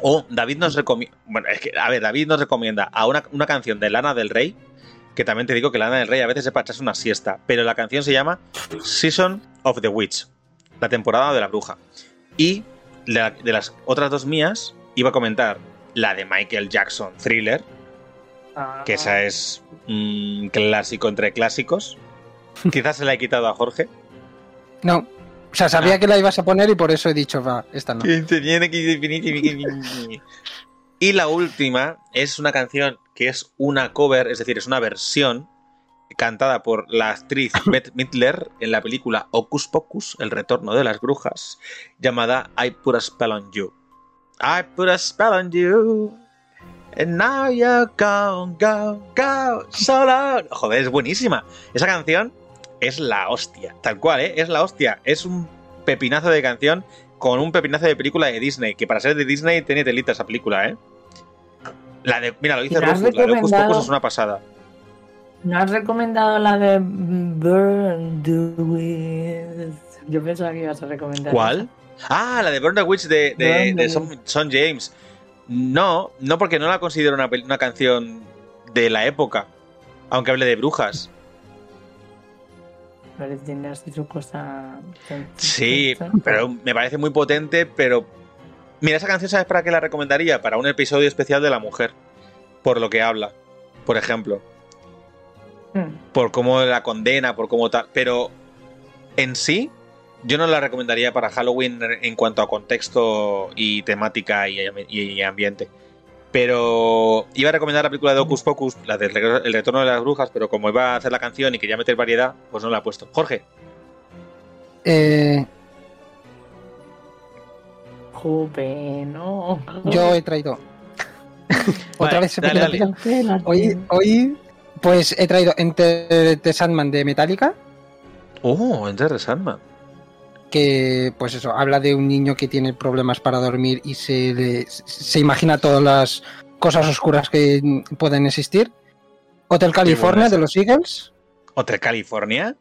O David nos recomienda. Bueno, es que, a ver, David nos recomienda a una, una canción de Lana del Rey, que también te digo que Lana del Rey a veces es para echarse una siesta, pero la canción se llama Season of the Witch, la temporada de la bruja. Y la- de las otras dos mías, iba a comentar la de Michael Jackson Thriller, que esa es un clásico entre clásicos. Quizás se la he quitado a Jorge. No. O sea, sabía Ah. que la ibas a poner y por eso he dicho, va, esta no. Y la última es una canción que es una cover, es decir, es una versión cantada por la actriz Bette Midler en la película Hocus Pocus, El retorno de las brujas, llamada I Put a Spell on You. I put a spell on you. And now you're gone, go, go, solo. Joder, es buenísima. Esa canción es la hostia. Tal cual, ¿eh? Es la hostia. Es un pepinazo de canción con un pepinazo de película de Disney. Que para ser de Disney tiene telita esa película, ¿eh? La de, mira, lo dice ¿Y la has Rufus, la de? Pocus es una pasada. ¿No has recomendado la de Burn the Witch? Yo pensaba que ibas a recomendar. ¿Cuál? Ah, la de Burn the Witch de, de, Son, Son James. No, no porque no la considero una, una canción de la época. Aunque hable de brujas. Tiene así su cosa. Sí, pero me parece muy potente, pero... Mira, esa canción, ¿sabes para qué la recomendaría? Para un episodio especial de la mujer. Por lo que habla, por ejemplo. Hmm. Por cómo la condena, por cómo tal. Pero en sí, yo no la recomendaría para Halloween en cuanto a contexto y temática y, y ambiente. Pero iba a recomendar la película de Hocus Pocus, la del regreso- El retorno de las brujas, pero como iba a hacer la canción y quería meter variedad, pues no la he puesto. Jorge, Eh, no. yo he traído. Otra Vale, vez se dale, la dale. pila. Hoy, hoy, pues he traído Enter the Sandman de Metallica, Oh, Enter the Sandman. Que pues eso, habla de un niño que tiene problemas para dormir y se, le- se imagina todas las cosas oscuras que pueden existir. Hotel California de los Eagles. Hotel California.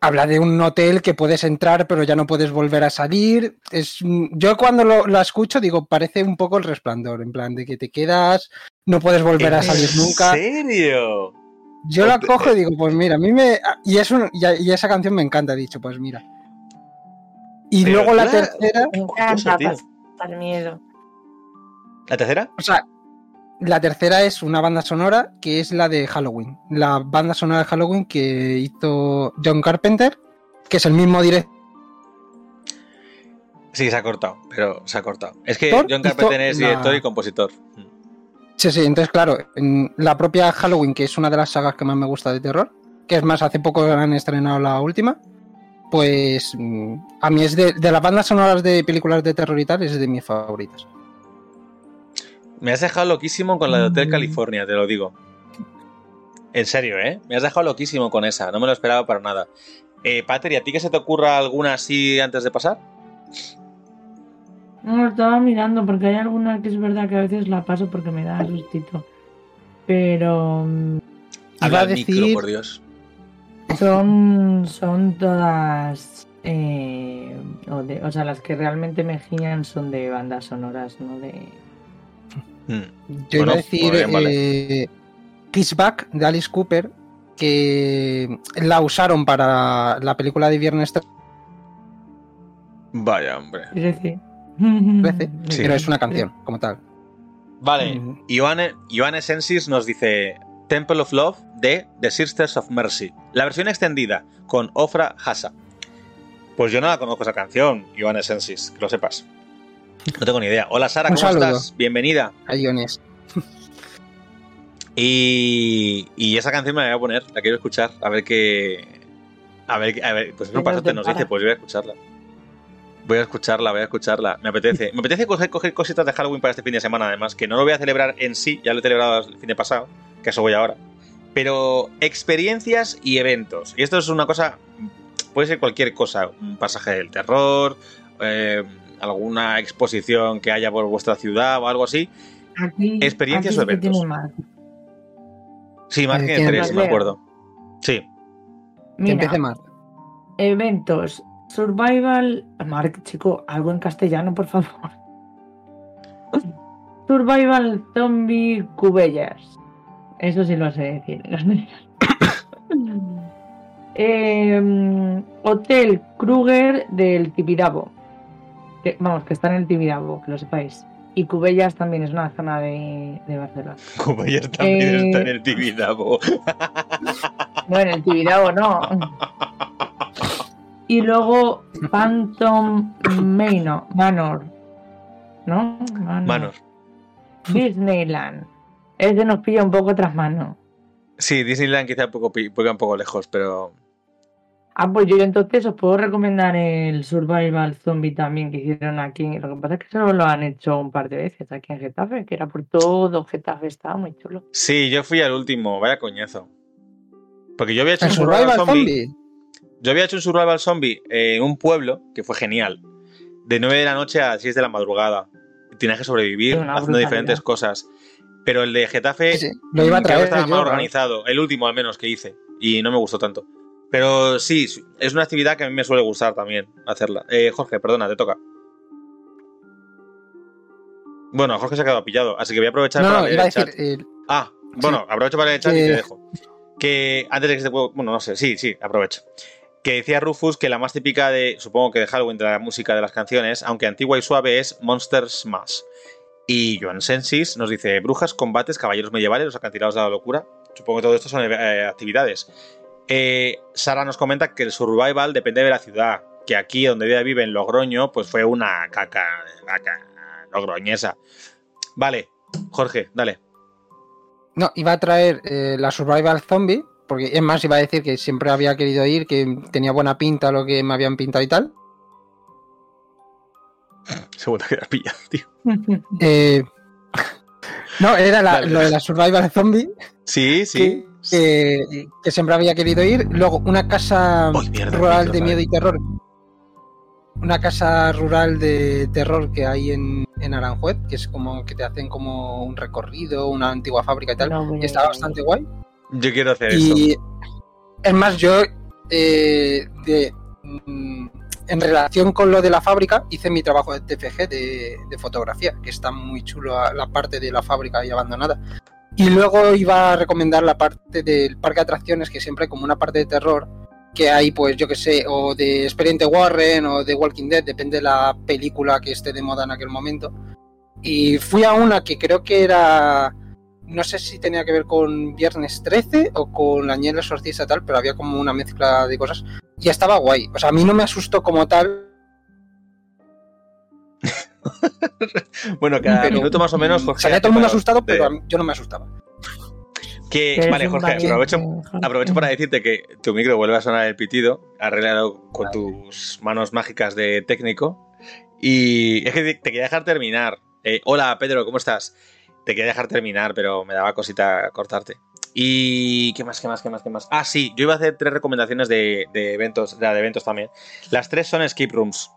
Habla de un hotel que puedes entrar pero ya no puedes volver a salir. Es, yo cuando lo, la escucho digo, parece un poco el resplandor, en plan de que te quedas, no puedes volver a ¿En salir nunca. serio? Yo la cojo y digo, pues mira, a mí me... Y, es un- y, y esa canción me encanta, he dicho, pues mira. Y Pero luego la tercera, Me encanta pasar miedo. ¿La tercera? o sea, la tercera es una banda sonora que es la de Halloween. La banda sonora de Halloween que hizo John Carpenter, que es el mismo director. Sí, se ha cortado, pero se ha cortado. Es que John Carpenter es la- director y compositor. Sí, sí, entonces claro, en la propia Halloween, que es una de las sagas que más me gusta de terror, que es más, hace poco han estrenado la última, pues mm, a mí es de, de las bandas sonoras de películas de terror y tal, es de mis favoritas. Me has dejado loquísimo con la de Hotel Mm. California, te lo digo. En serio, ¿eh? Me has dejado loquísimo con esa, no me lo esperaba para nada. Eh, Pater, ¿y a ti que se te ocurra alguna así antes de pasar? No, estaba mirando porque hay alguna que es verdad que a veces la paso porque me da sustito. Pero mm, Iba Habla a al micro, decir- por Dios. Son, son todas. eh, o, de- o sea, las que realmente me giñan son de bandas sonoras, no de. Mm. Yo Bueno, iba a decir bien, vale. eh, Kiss Back de Alice Cooper, que la usaron para la película de Viernes Vaya, hombre. 13. 13, Sí. pero es una canción como tal. Vale, Mm. Ioane, Ioane Sensis nos dice Temple of Love de The Sisters of Mercy. La versión extendida con Ofra Hasa. Pues yo no la conozco esa canción, Ioane Sensis, que lo sepas. No tengo ni idea. Hola Sara, Un ¿cómo saludo. estás? Bienvenida. A Iones. Y, y esa canción me la voy a poner, la quiero escuchar, a ver qué. A ver, a ver pues eso Pero Pasate te nos dice, pues voy a escucharla. Voy a escucharla, voy a escucharla. Me apetece. Me apetece coger, coger cositas de Halloween para este fin de semana, además, que no lo voy a celebrar en sí, ya lo he celebrado el fin de pasado, que eso voy ahora. Pero experiencias y eventos. Y esto es una cosa. Puede ser cualquier cosa. Un pasaje del terror, eh, alguna exposición que haya por vuestra ciudad o algo así. Aquí, Experiencias aquí o que eventos. Sí, que ¿quién tres, las sí me leo? acuerdo. Sí. Que Mira, empiece más. eventos. Survival. Mark, chico, algo en castellano, por favor. Survival Zombie Cubellas. Eso sí lo sé decir. Em, Hotel Kruger del Tibidabo. que, vamos, que está en el Tibidabo, que lo sepáis. Y Cubellas también es una zona de, de Barcelona. Cubellas también Eh, está en el Tibidabo. No, en el Tibidabo no. Y luego Phantom Manor. Manor. ¿No? Manor. Disneyland. Ese nos pilla un poco tras mano. Sí, Disneyland quizá un poco, un poco lejos, pero. Ah, pues yo entonces os puedo recomendar el Survival Zombie también que hicieron aquí. Lo que pasa es que solo lo han hecho un par de veces aquí en Getafe, que era por todo Getafe, estaba muy chulo. Sí, yo fui al último, vaya coñazo. Porque yo había hecho El un survival, Survival zombie. Zombie. Yo había hecho un survival zombie eh, en un pueblo que fue genial. De 9 de la noche a 6 de la madrugada. Tienes que sobrevivir haciendo diferentes cosas. Pero el de Getafe Sí, Lo iba a que traer. estaba yo, mal organizado. El último al menos que hice. Y no me gustó tanto. Pero sí, es una actividad que a mí me suele gustar también hacerla. Eh, Jorge, perdona, te toca. Bueno, Jorge se ha quedado pillado, así que voy a aprovechar No, para no, leer iba el chat. eh, Ah, bueno, aprovecho para leer el chat y Eh. te dejo. Que antes de que se pueda- Bueno, no sé, sí, sí, aprovecho. Que decía Rufus que la más típica de, supongo que de Halloween, de la música de las canciones, aunque antigua y suave, es Monsters Mash. Y Joan Sensis nos dice: Brujas, combates, caballeros medievales, los acantilados de la locura. Supongo que todo esto son eh, actividades. Eh, Sara nos comenta que el survival depende de la ciudad. Que aquí, donde ella vive, en Logroño, pues fue una caca, caca logroñesa. Vale, Jorge, dale. No, iba a traer eh, la Survival Zombie, porque es más, iba a decir que siempre había querido ir, que tenía buena pinta lo que me habían pintado y tal. Seguro que la pilla, tío. Eh, no, era la- lo de la Survival Zombie, Sí, sí. que, que- que siempre había querido ir. Luego, una casa mierda, rural micro, de miedo y terror. Una casa rural de terror que hay en, en Aranjuez, que es como que te hacen como un recorrido, una antigua fábrica y tal. No y a está bastante guay. Yo quiero hacer eso. Y es más, yo eh, de, mm, en relación con lo de la fábrica hice mi trabajo de TFG de, de fotografía, que está muy chulo la parte de la fábrica ahí abandonada. Y luego iba a recomendar la parte del parque de atracciones, que siempre hay como una parte de terror, que hay pues yo que sé, o de Expediente Warren o de Walking Dead, depende de la película que esté de moda en aquel momento. Y fui a una que creo que era no sé si tenía que ver con Viernes 13 o con La Niebla Exorcista tal, pero había como una mezcla de cosas. Y estaba guay. O sea, a mí no me asustó como tal. Bueno, cada pero, minuto más o menos. mm, Jorge salía todo el mundo asustado, de- pero yo no me asustaba. Que, vale, Jorge, valiente, aprovecho, Jorge. aprovecho para decirte que tu micro vuelve a sonar el pitido, arreglado con tus manos mágicas de técnico. Y es que te te quería dejar terminar. Eh, hola, Pedro, ¿cómo estás? Te quería dejar terminar, pero me daba cosita cortarte. Y. ¿Qué más, qué más, qué más, qué más? Ah, sí, yo iba a hacer tres recomendaciones de, de eventos, de, de eventos también. Las tres son escape rooms.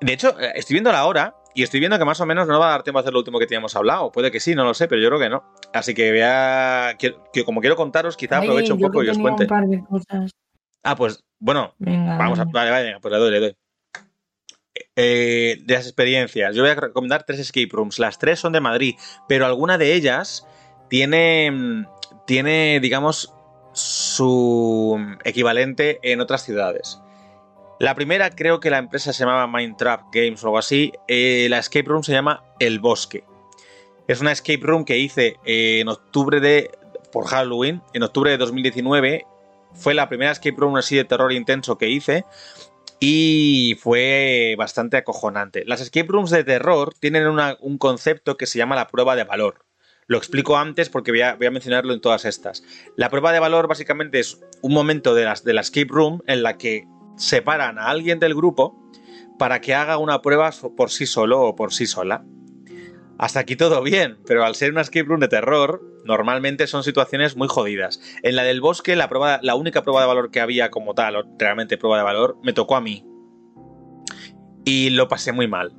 De hecho, eh, estoy viendo la hora y estoy viendo que más o menos no va a dar tiempo a hacer lo último que teníamos hablado. Puede que sí, no lo sé, pero yo creo que no. Así que voy a. quiero- que como quiero contaros, quizá Ay, aprovecho un poco y os cuente. un par de cosas. Ah, pues bueno, Venga, vamos a. Vale, vale, pues le doy, le doy. Eh, de las experiencias, yo voy a recomendar tres escape rooms. Las tres son de Madrid, pero alguna de ellas tiene, mm, tiene digamos, su equivalente en otras ciudades. La primera, creo que la empresa se llamaba Mindtrap Games o algo así. eh, la escape room se llama El Bosque. Es una escape room que hice en octubre de. por Halloween, en octubre de 2019. Fue la primera escape room así de terror intenso que hice. Y fue bastante acojonante. Las escape rooms de terror tienen un concepto que se llama la prueba de valor. Lo explico antes porque voy a, mencionarlo en todas estas. La prueba de valor básicamente es un momento de, de la escape room en la que separan a alguien del grupo para que haga una prueba por sí solo o por sí sola. Hasta aquí todo bien, pero al ser una escape room de terror, normalmente son situaciones muy jodidas. En la del bosque, la, prueba, la única prueba de valor que había como tal, o realmente prueba de valor, me tocó a mí. Y lo pasé muy mal.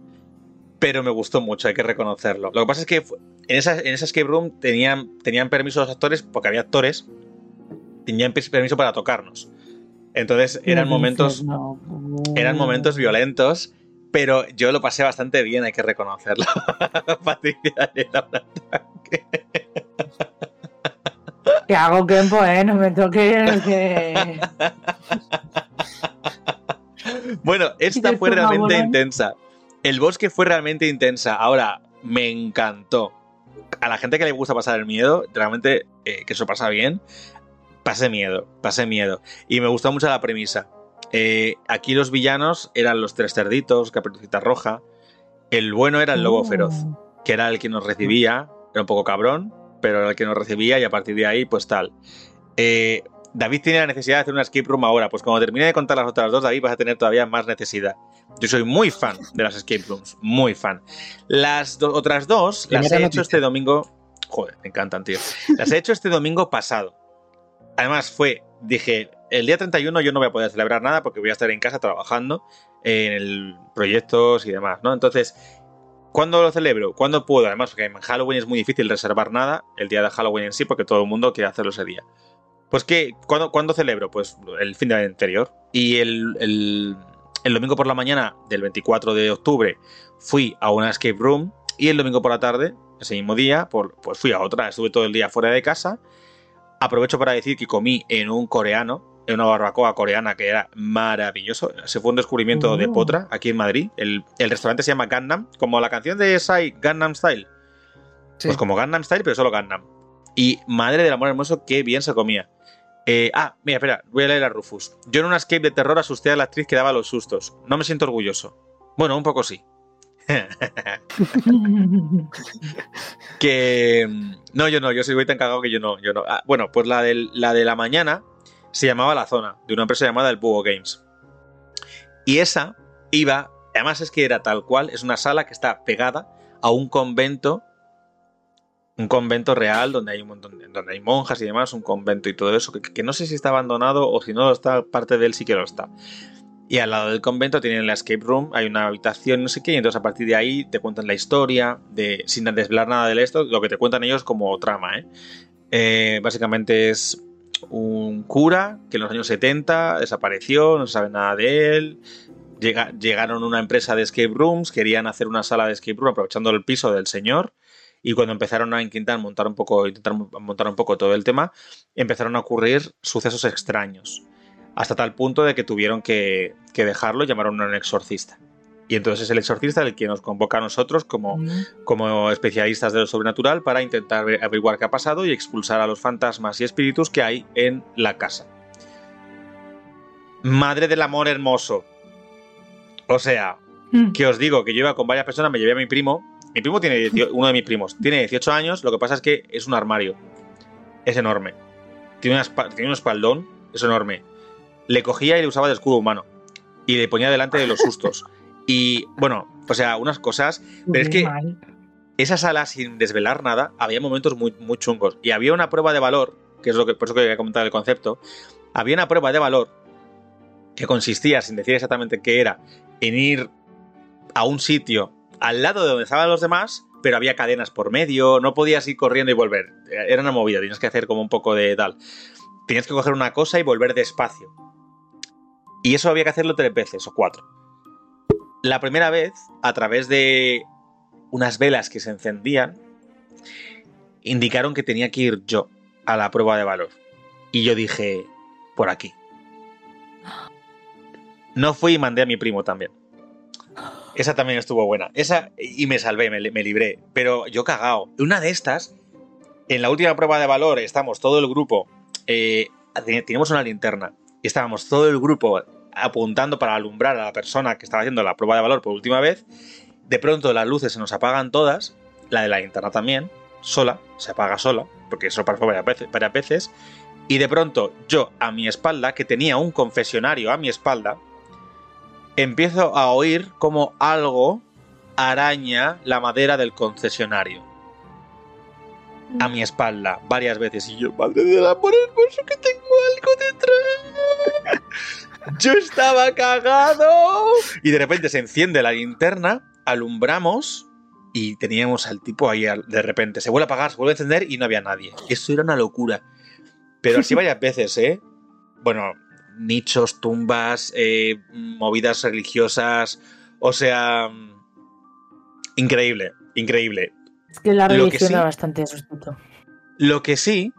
Pero me gustó mucho, hay que reconocerlo. Lo que pasa es que en esa, en esa escape room tenían, tenían permiso los actores, porque había actores, tenían permiso para tocarnos. Entonces eran ¿Qué momentos eran momentos violentos, pero yo lo pasé bastante bien, hay que reconocerlo. Patricia era un ataque. Que hago tiempo, eh, no me toque. que- Bueno, esta fue realmente intensa. El bosque fue realmente intensa. Ahora, me encantó. A la gente que le gusta pasar el miedo, realmente eh, que eso pasa bien, pasé miedo, pasé miedo. Y me gustó mucho la premisa. Eh, aquí los villanos eran los tres cerditos, Caperucita Roja. El bueno era el lobo Oh. feroz, que era el que nos recibía. Era un poco cabrón, pero era el que nos recibía y a partir de ahí, pues tal. Eh, David tiene la necesidad de hacer una escape room ahora. Pues cuando termine de contar las otras dos, David vas a tener todavía más necesidad. Yo soy muy fan de las escape rooms, muy fan. Las do- otras dos las he hecho este domingo. Joder, me encantan, tío. Las he hecho este domingo pasado. Además, fue, dije, el día 31 yo no voy a poder celebrar nada porque voy a estar en casa trabajando en el proyectos y demás, ¿no? Entonces, ¿cuándo lo celebro? ¿Cuándo puedo? Además, porque en Halloween es muy difícil reservar nada, el día de Halloween en sí, porque todo el mundo quiere hacerlo ese día. Pues que, ¿cuándo, cuándo celebro? Pues el fin de anterior. Y el, el- domingo por la mañana del 24 de octubre fui a una escape room y el domingo por la tarde, ese mismo día, pues fui a otra. Estuve todo el día fuera de casa. Aprovecho para decir que comí en un coreano, en una barbacoa coreana que era maravilloso. Se fue un descubrimiento de Oh. Potra aquí en Madrid. El, el restaurante se llama Gangnam, como la canción de Psy, Gangnam Style. Sí. Pues como Gangnam Style, pero solo Gangnam. Y madre del amor hermoso, qué bien se comía. Eh, ah, mira, espera, voy a leer a Rufus. Yo en una escape de terror asusté a la actriz que daba los sustos. No me siento orgulloso. Bueno, un poco sí. que. mm, No, yo no, yo soy tan cagado que yo no. Yo no. Ah, bueno, pues la, la de la mañana se llamaba La Zona, de una empresa llamada El Búho Games. Y esa iba. Además, es que era tal cual, es una sala que está pegada a un convento. Un convento real donde hay un montón de- donde hay monjas y demás, un convento y todo eso, que, que no sé si está abandonado o si no lo está, parte de él sí que lo está. Y al lado del convento tienen la escape room, hay una habitación, no sé qué, y entonces a partir de ahí te cuentan la historia, de, sin desvelar nada de esto, lo que te cuentan ellos como trama, ¿eh? Eh, básicamente es un cura que en los años 70 desapareció, no se sabe nada de él. Llega- llegaron una empresa de escape rooms, querían hacer una sala de escape room aprovechando el piso del señor. Y cuando empezaron a intentar montar un poco, intentar montar un poco todo el tema, empezaron a ocurrir sucesos extraños. Hasta tal punto de que tuvieron que, que dejarlo, llamaron a un exorcista. Y entonces es el exorcista el que nos convoca a nosotros como, como especialistas de lo sobrenatural para intentar ver- averiguar qué ha pasado y expulsar a los fantasmas y espíritus que hay en la casa. Madre del amor hermoso. O sea, que os digo que yo iba con varias personas, me llevé a mi primo. Mi primo tiene 18 uno de mis primos, tiene 18 años, lo que pasa es que es un armario. Es enorme. Tiene, una tiene un espaldón, es enorme. Le cogía y le usaba de escudo humano. Y le ponía delante de los sustos. Y bueno, o sea, unas cosas. Pero es que esa sala, sin desvelar nada, había momentos muy, muy chungos. Y había una prueba de valor, que es lo que, por eso que quería comentar el concepto. Había una prueba de valor que consistía, sin decir exactamente qué era, en ir a un sitio al lado de donde estaban los demás, pero había cadenas por medio, no podías ir corriendo y volver. Era una movida, tenías que hacer como un poco de tal. Tenías que coger una cosa y volver despacio. Y eso había que hacerlo tres veces o cuatro. La primera vez, a través de unas velas que se encendían, indicaron que tenía que ir yo a la prueba de valor. Y yo dije, por aquí. No fui y mandé a mi primo también. Esa también estuvo buena. Esa, y me salvé, me, libré. Pero yo cagao. Una de estas, en la última prueba de valor, estamos todo el grupo. eh, teníamos una linterna. Y estábamos todo el grupo apuntando para alumbrar a la persona que estaba haciendo la prueba de valor por última vez. De pronto las luces se nos apagan todas. La de la linterna también. Sola. Se apaga sola. Porque eso pasó varias veces. Varias y de pronto yo a mi espalda, que tenía un confesionario a mi espalda, empiezo a oír como algo araña la madera del concesionario. A mi espalda, varias veces. Y yo, madre del amor hermoso, que tengo algo detrás. Yo estaba cagado. Y de repente se enciende la linterna, alumbramos y teníamos al tipo ahí de repente. Se vuelve a apagar, se vuelve a encender y no había nadie. Esto era una locura. Pero así varias veces, ¿eh? Bueno, nichos, tumbas, eh, movidas religiosas. O sea. mm, Increíble, increíble. Es que la Lo que religión sí- da bastante. Lo que sí,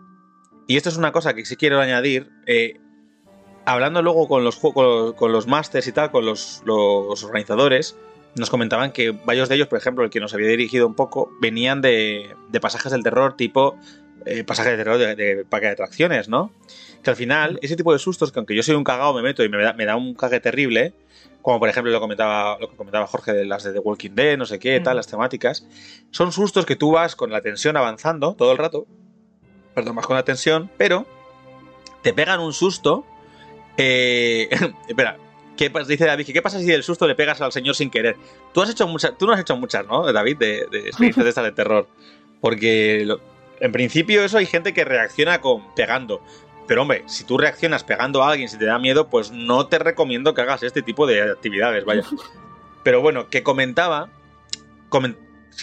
y esto es una cosa que sí quiero añadir, eh, hablando luego con los, con, con los masters y tal, con los, los, organizadores, nos comentaban que varios de ellos, por ejemplo, el que nos había dirigido un poco, venían de, de pasajes del terror tipo eh, pasajes de terror de, de parque de atracciones, ¿no? Que al final, ese tipo de sustos, que aunque yo soy un cagado, me meto y me da, me da un cague terrible, como por ejemplo lo comentaba, lo que comentaba Jorge de las de The Walking Dead, no sé qué, tal, las temáticas, son sustos que tú vas con la tensión avanzando todo el rato, perdón, más con la tensión, pero te pegan un susto. Eh, espera, ¿qué, dice David, ¿qué pasa si del susto le pegas al señor sin querer? Tú has hecho muchas, tú no has hecho muchas, ¿no, David, de, de experiencias de estas de terror. Porque lo, en principio eso hay gente que reacciona con pegando. Pero hombre, si tú reaccionas pegando a alguien si te da miedo, pues no te recomiendo que hagas este tipo de actividades, vaya. Pero bueno, que comentaba...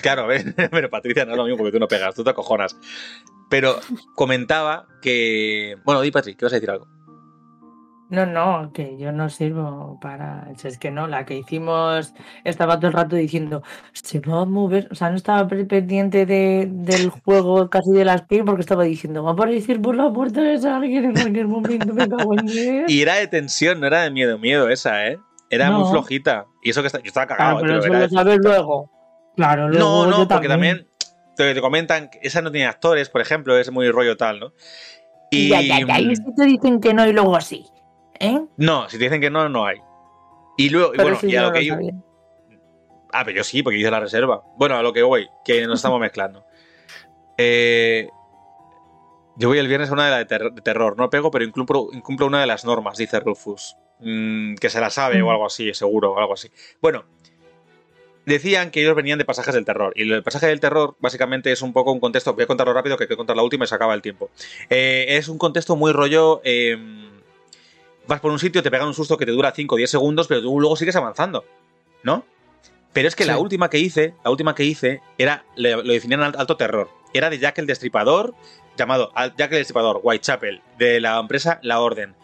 claro, a ver, pero Patricia no es lo mismo porque tú no pegas, tú te acojonas. Pero comentaba que... Bueno, di Patrick, ¿qué vas a decir algo? No, no, que yo no sirvo para. Es que no, la que hicimos estaba todo el rato diciendo, se va a mover. O sea, no estaba pendiente de, del juego casi de las pies porque estaba diciendo, va a aparecer por la puerta de alguien en cualquier momento, me cago en Y era de tensión, no era de miedo, miedo esa, ¿eh? Era muy flojita. Y eso que está, yo estaba cagado. Claro, pero eso lo sabes luego. Claro, luego. No, no, porque también, te, te, comentan que esa no tiene actores, por ejemplo, es muy rollo tal, ¿no? Y. Ya, ya, ya. Y si te dicen que no y luego sí. ¿Eh? No, si te dicen que no, no hay. Y luego, y bueno, y a lo que yo. Ah, pero yo sí, porque hice la reserva. Bueno, a lo que voy, que nos estamos mezclando. Eh, yo voy el viernes a una de la de, ter de terror. No pego, pero incumplo, incumplo, una de las normas, dice Rufus. Mm, que se la sabe mm. o algo así, seguro, o algo así. Bueno, decían que ellos venían de pasajes del terror. Y el pasaje del terror, básicamente, es un poco un contexto. Voy a contarlo rápido, que hay que contar la última y se acaba el tiempo. Eh, es un contexto muy rollo. Eh, vas por un sitio, te pegan un susto que te dura 5 o 10 segundos, pero tú luego sigues avanzando, ¿no? Pero es que sí. la última que hice, la última que hice, era, lo definían alto terror. Era de Jack el Destripador, llamado Jack el Destripador, Whitechapel, de la empresa La Orden.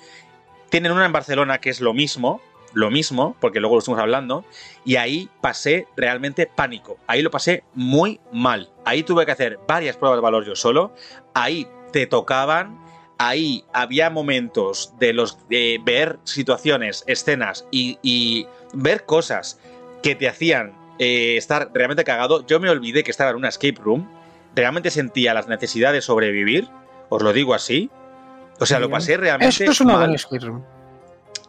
Tienen una en Barcelona que es lo mismo, lo mismo, porque luego lo estuvimos hablando, y ahí pasé realmente pánico. Ahí lo pasé muy mal. Ahí tuve que hacer varias pruebas de valor yo solo. Ahí te tocaban, ahí había momentos de los de ver situaciones, escenas y, y ver cosas que te hacían eh, estar realmente cagado. Yo me olvidé que estaba en una escape room. Realmente sentía las necesidades de sobrevivir. Os lo digo así. O sea, lo pasé realmente. Esto es una buena escape room.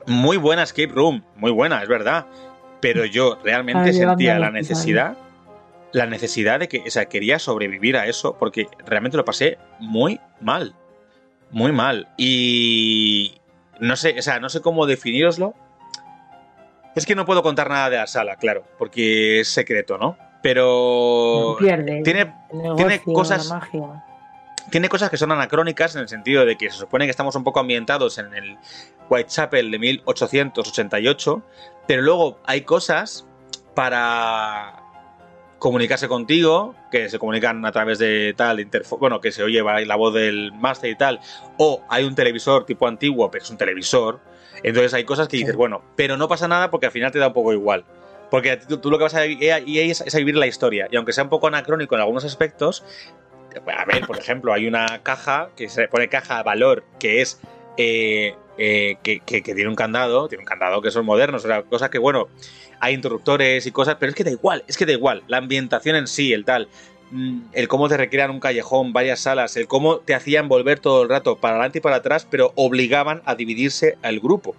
Muy buena escape room, muy buena, es verdad. Pero yo realmente sentía la necesidad. La necesidad de que, o sea, quería sobrevivir a eso porque realmente lo pasé muy mal muy mal. Y no sé, o sea, no sé cómo definiroslo. Es que no puedo contar nada de la sala, claro, porque es secreto, ¿no? Pero pierde, tiene, negocio, tiene cosas tiene cosas que son anacrónicas en el sentido de que se supone que estamos un poco ambientados en el Whitechapel de 1888, pero luego hay cosas para comunicarse contigo, que se comunican a través de tal, bueno, que se oye la voz del máster y tal, o hay un televisor tipo antiguo, pero es un televisor, entonces hay cosas que dices, sí. bueno, pero no pasa nada porque al final te da un poco igual. Porque tú, tú lo que vas a vivir es, es a vivir la historia, y aunque sea un poco anacrónico en algunos aspectos, a ver, por ejemplo, hay una caja que se pone caja valor, que es eh, eh, que, tiene un candado, tiene un candado que son modernos, o sea, cosas que, bueno, hay interruptores y cosas, pero es que da igual, es que da igual, la ambientación en sí, el tal, mm, el cómo te recrean un callejón, varias salas, el cómo te hacían volver todo el rato para adelante y para atrás, pero obligaban a dividirse al grupo.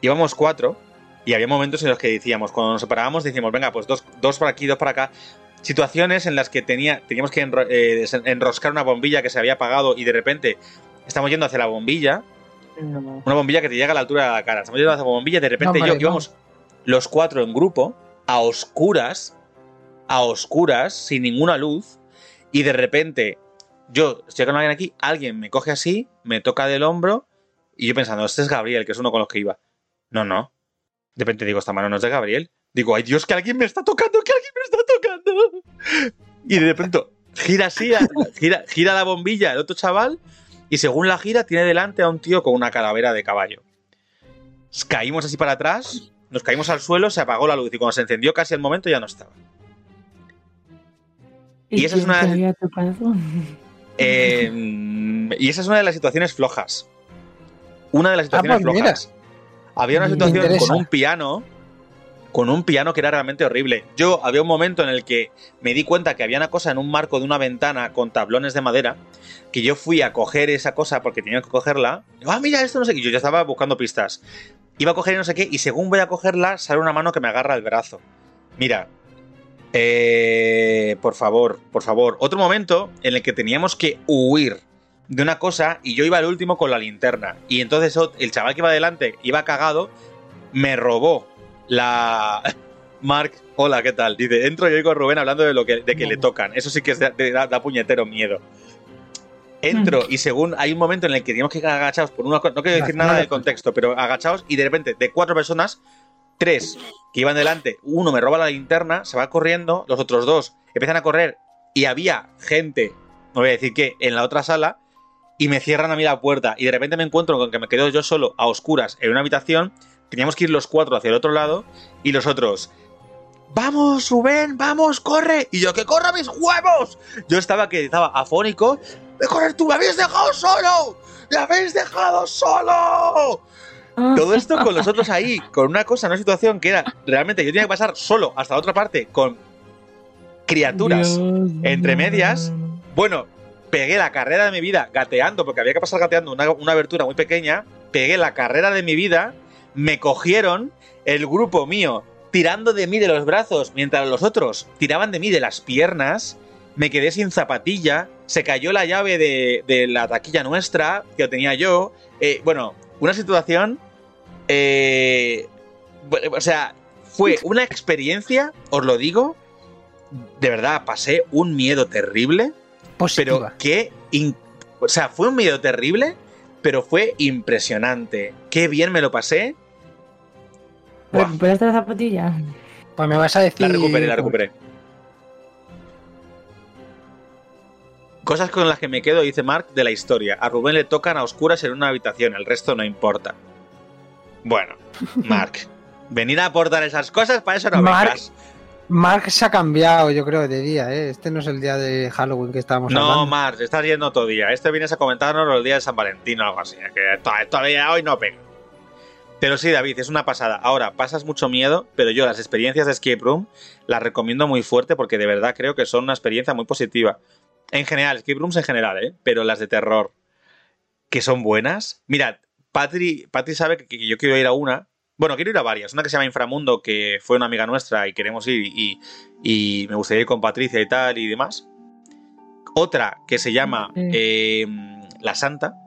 Íbamos cuatro y había momentos en los que decíamos, cuando nos separábamos, decíamos, venga, pues dos, dos para aquí, dos para acá. Situaciones en las que tenía, teníamos que eh, enroscar una bombilla que se había apagado y de repente estamos yendo hacia la bombilla. No. Una bombilla que te llega a la altura de la cara. Estamos yendo hacia la bombilla y de repente no, yo, íbamos los cuatro en grupo, a oscuras, a oscuras, sin ninguna luz, y de repente yo estoy con alguien aquí, alguien me coge así, me toca del hombro, y yo pensando, este es Gabriel, que es uno con los que iba. No, no. De repente digo, esta mano no es de Gabriel. Digo, ay Dios, que alguien me está tocando, que alguien me está tocando. Y de pronto gira así, gira, gira la bombilla el otro chaval, y según la gira tiene delante a un tío con una calavera de caballo. Caímos así para atrás, nos caímos al suelo, se apagó la luz y cuando se encendió casi al momento ya no estaba. Y, y esa es una. Eh, y esa es una de las situaciones flojas. una de las situaciones pues mira. flojas. Había una situación con un piano, con un piano que era realmente horrible. Yo había un momento en el que me di cuenta que había una cosa en un marco de una ventana con tablones de madera, que yo fui a coger esa cosa porque tenía que cogerla. Ah, mira, esto no sé qué. Yo ya estaba buscando pistas. Iba a coger no sé qué, y según voy a cogerla, sale una mano que me agarra el brazo. Mira, eh, por favor, por favor. Otro momento en el que teníamos que huir de una cosa y yo iba al último con la linterna. Y entonces el chaval que iba adelante iba cagado, me robó la... Mark, hola, ¿qué tal? Dice, entro y oigo a Rubén hablando de lo que, de que le tocan. Eso sí que es de- de- da, da puñetero miedo. Entro y según hay un momento en el que teníamos que ir agachados por una cosa, no quiero decir nada del de- contexto, pero agachados y de repente de cuatro personas, tres que iban delante, uno me roba la linterna, se va corriendo, los otros dos empiezan a correr y había gente, no voy a decir qué, en la otra sala y me cierran a mí la puerta y de repente me encuentro con que me quedo yo solo a oscuras en una habitación, teníamos que ir los cuatro hacia el otro lado y los otros... ¡Vamos, Rubén! ¡Vamos, corre! Y yo, ¡que corra mis huevos! Yo estaba que estaba afónico. ¡De correr tú! ¡Me habéis dejado solo! ¡Me habéis dejado solo! Todo esto con los otros ahí, con una cosa, una situación que era realmente yo tenía que pasar solo hasta la otra parte con criaturas entre medias. Bueno, pegué la carrera de mi vida gateando, porque había que pasar gateando una, una abertura muy pequeña. Pegué la carrera de mi vida, me cogieron el grupo mío tirando de mí de los brazos, mientras los otros tiraban de mí de las piernas. Me quedé sin zapatilla, se cayó la llave de, de la taquilla nuestra, que lo tenía yo. Eh, bueno, una situación. eh, o sea, fue una experiencia, os lo digo. De verdad, pasé un miedo terrible. Pero Positiva. qué. o sea, fue un miedo terrible, pero fue impresionante. Qué bien me lo pasé. ¿Recuperaste la zapatilla? Pues me vas a decir. la recuperé, la recuperé. Cosas con las que me quedo, dice Mark, de la historia. A Rubén le tocan a oscuras en una habitación, el resto no importa. Bueno, Mark, venir a aportar esas cosas, para eso no Mark, vengas. Mark se ha cambiado, yo creo, de día, ¿eh? Este no es el día de Halloween que estábamos No, hablando. Mark, estás yendo todo día. Este vienes a comentarnos los días de San Valentín o algo así. Que to- todavía hoy no pega. Pero sí, David, es una pasada. Ahora, pasas mucho miedo, pero yo las experiencias de Escape Room las recomiendo muy fuerte porque de verdad creo que son una experiencia muy positiva. En general, Escape Rooms en general, ¿eh? Pero las de terror, que son buenas. Mirad, Patri, Patri sabe que, que yo quiero ir a una. Bueno, quiero ir a varias. Una que se llama Inframundo, que fue una amiga nuestra y queremos ir y, y me gustaría ir con Patricia y tal y demás. Otra que se llama eh, La Santa.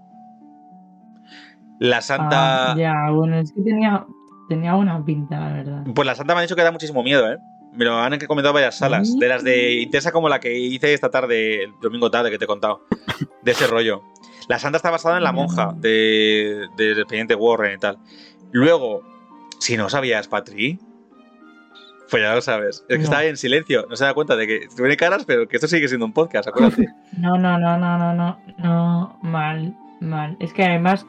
La Santa. Ah, ya, bueno, es que tenía, tenía buena pinta, la verdad. Pues la Santa me ha dicho que da muchísimo miedo, ¿eh? Me lo han comentado varias salas. ¿Sí? De las de intensa como la que hice esta tarde, el domingo tarde que te he contado. De ese rollo. La Santa está basada en la monja de- del expediente Warren y tal. Luego, si no sabías, Patri, pues ya lo sabes. Es que No. está en silencio, no se da cuenta de que tiene caras, pero que esto sigue siendo un podcast, acuérdate. No, no, no, no, no, no, no, mal, mal. Es que además,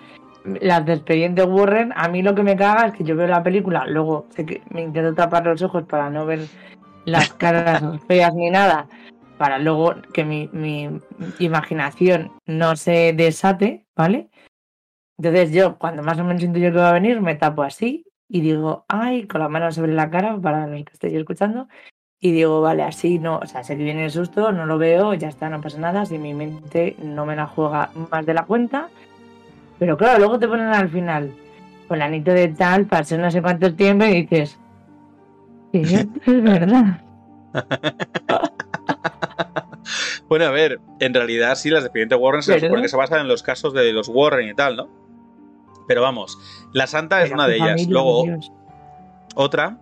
las de Expediente Warren, a mí lo que me caga es que yo veo la película, luego me intento tapar los ojos para no ver las caras feas ni nada, para luego que mi, mi imaginación no se desate, ¿vale? Entonces yo, cuando más o menos siento yo que va a venir, me tapo así y digo, ay, con la mano sobre la cara para los que estéis escuchando, y digo, vale, así no, o sea, sé que viene el susto, no lo veo, ya está, no pasa nada, si mi mente no me la juega más de la cuenta. Pero claro, luego te ponen al final, con la anito de tal, pasó no sé cuánto tiempo y dices, es verdad. Bueno, a ver, en realidad sí, las de expediente Warren se supone que se basan en los casos de los Warren y tal, ¿no? Pero vamos, la Santa es una de ellas. familia, Luego, Dios. Otra,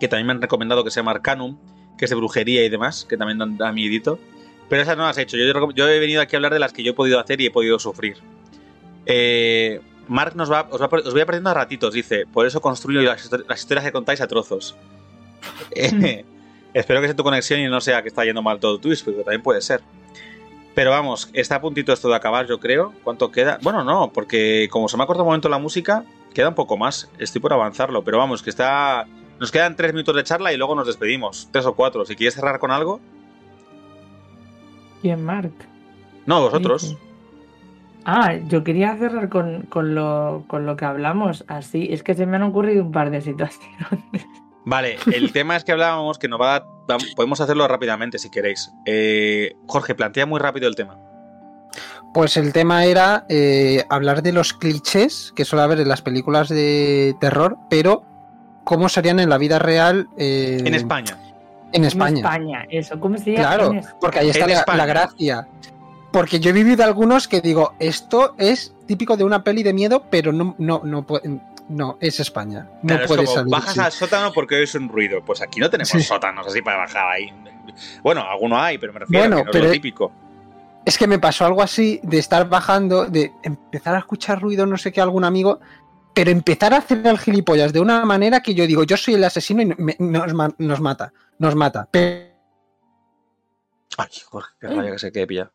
que también me han recomendado que se llama Arcanum, que es de brujería y demás, que también da- da miedito. Pero esas no las he hecho. Yo, yo he venido aquí a hablar de las que yo he podido hacer y he podido sufrir. Eh, Mark nos va, os, va, os voy aprendiendo a ratitos, dice. Por eso construyo las, histori- las historias que contáis a trozos. Eh, espero que sea tu conexión y no sea que está yendo mal todo Twitch, porque también puede ser. Pero vamos, está a puntito esto de acabar, yo creo. ¿Cuánto queda? Bueno, no, porque como se me ha cortado un momento la música, queda un poco más. Estoy por avanzarlo, pero vamos, que está. Nos quedan tres minutos de charla y luego nos despedimos. Tres o cuatro. Si quieres cerrar con algo. ¿Quién, Mark? No, vosotros. Ah, yo quería cerrar con, con lo, con lo que hablamos. Así, es que se me han ocurrido un par de situaciones. Vale, el tema es que hablábamos que nos va a, podemos hacerlo rápidamente si queréis. Eh, Jorge, plantea muy rápido el tema. Pues el tema era eh, hablar de los clichés que suele haber en las películas de terror, pero cómo serían en la vida real eh, En España. En En España. España, eso. ¿Cómo se llama? Claro, porque ahí está España. la gracia. Porque yo he vivido algunos que digo, esto es típico de una peli de miedo, pero no, no, no, puede- no es España. No Claro, es puede como, salir. bajas sí. al sótano porque oís un ruido. Pues aquí no tenemos Sí. sótanos así para bajar ahí. Bueno, alguno hay, pero me refiero Bueno, a que no es lo típico. Es que me pasó algo así de estar bajando, de empezar a escuchar ruido, no sé qué, algún amigo, pero empezar a hacer el gilipollas de una manera que yo digo, yo soy el asesino y me- nos, ma- nos mata, nos mata. Pero, Ay, Jorge, qué raya que se quede pillado.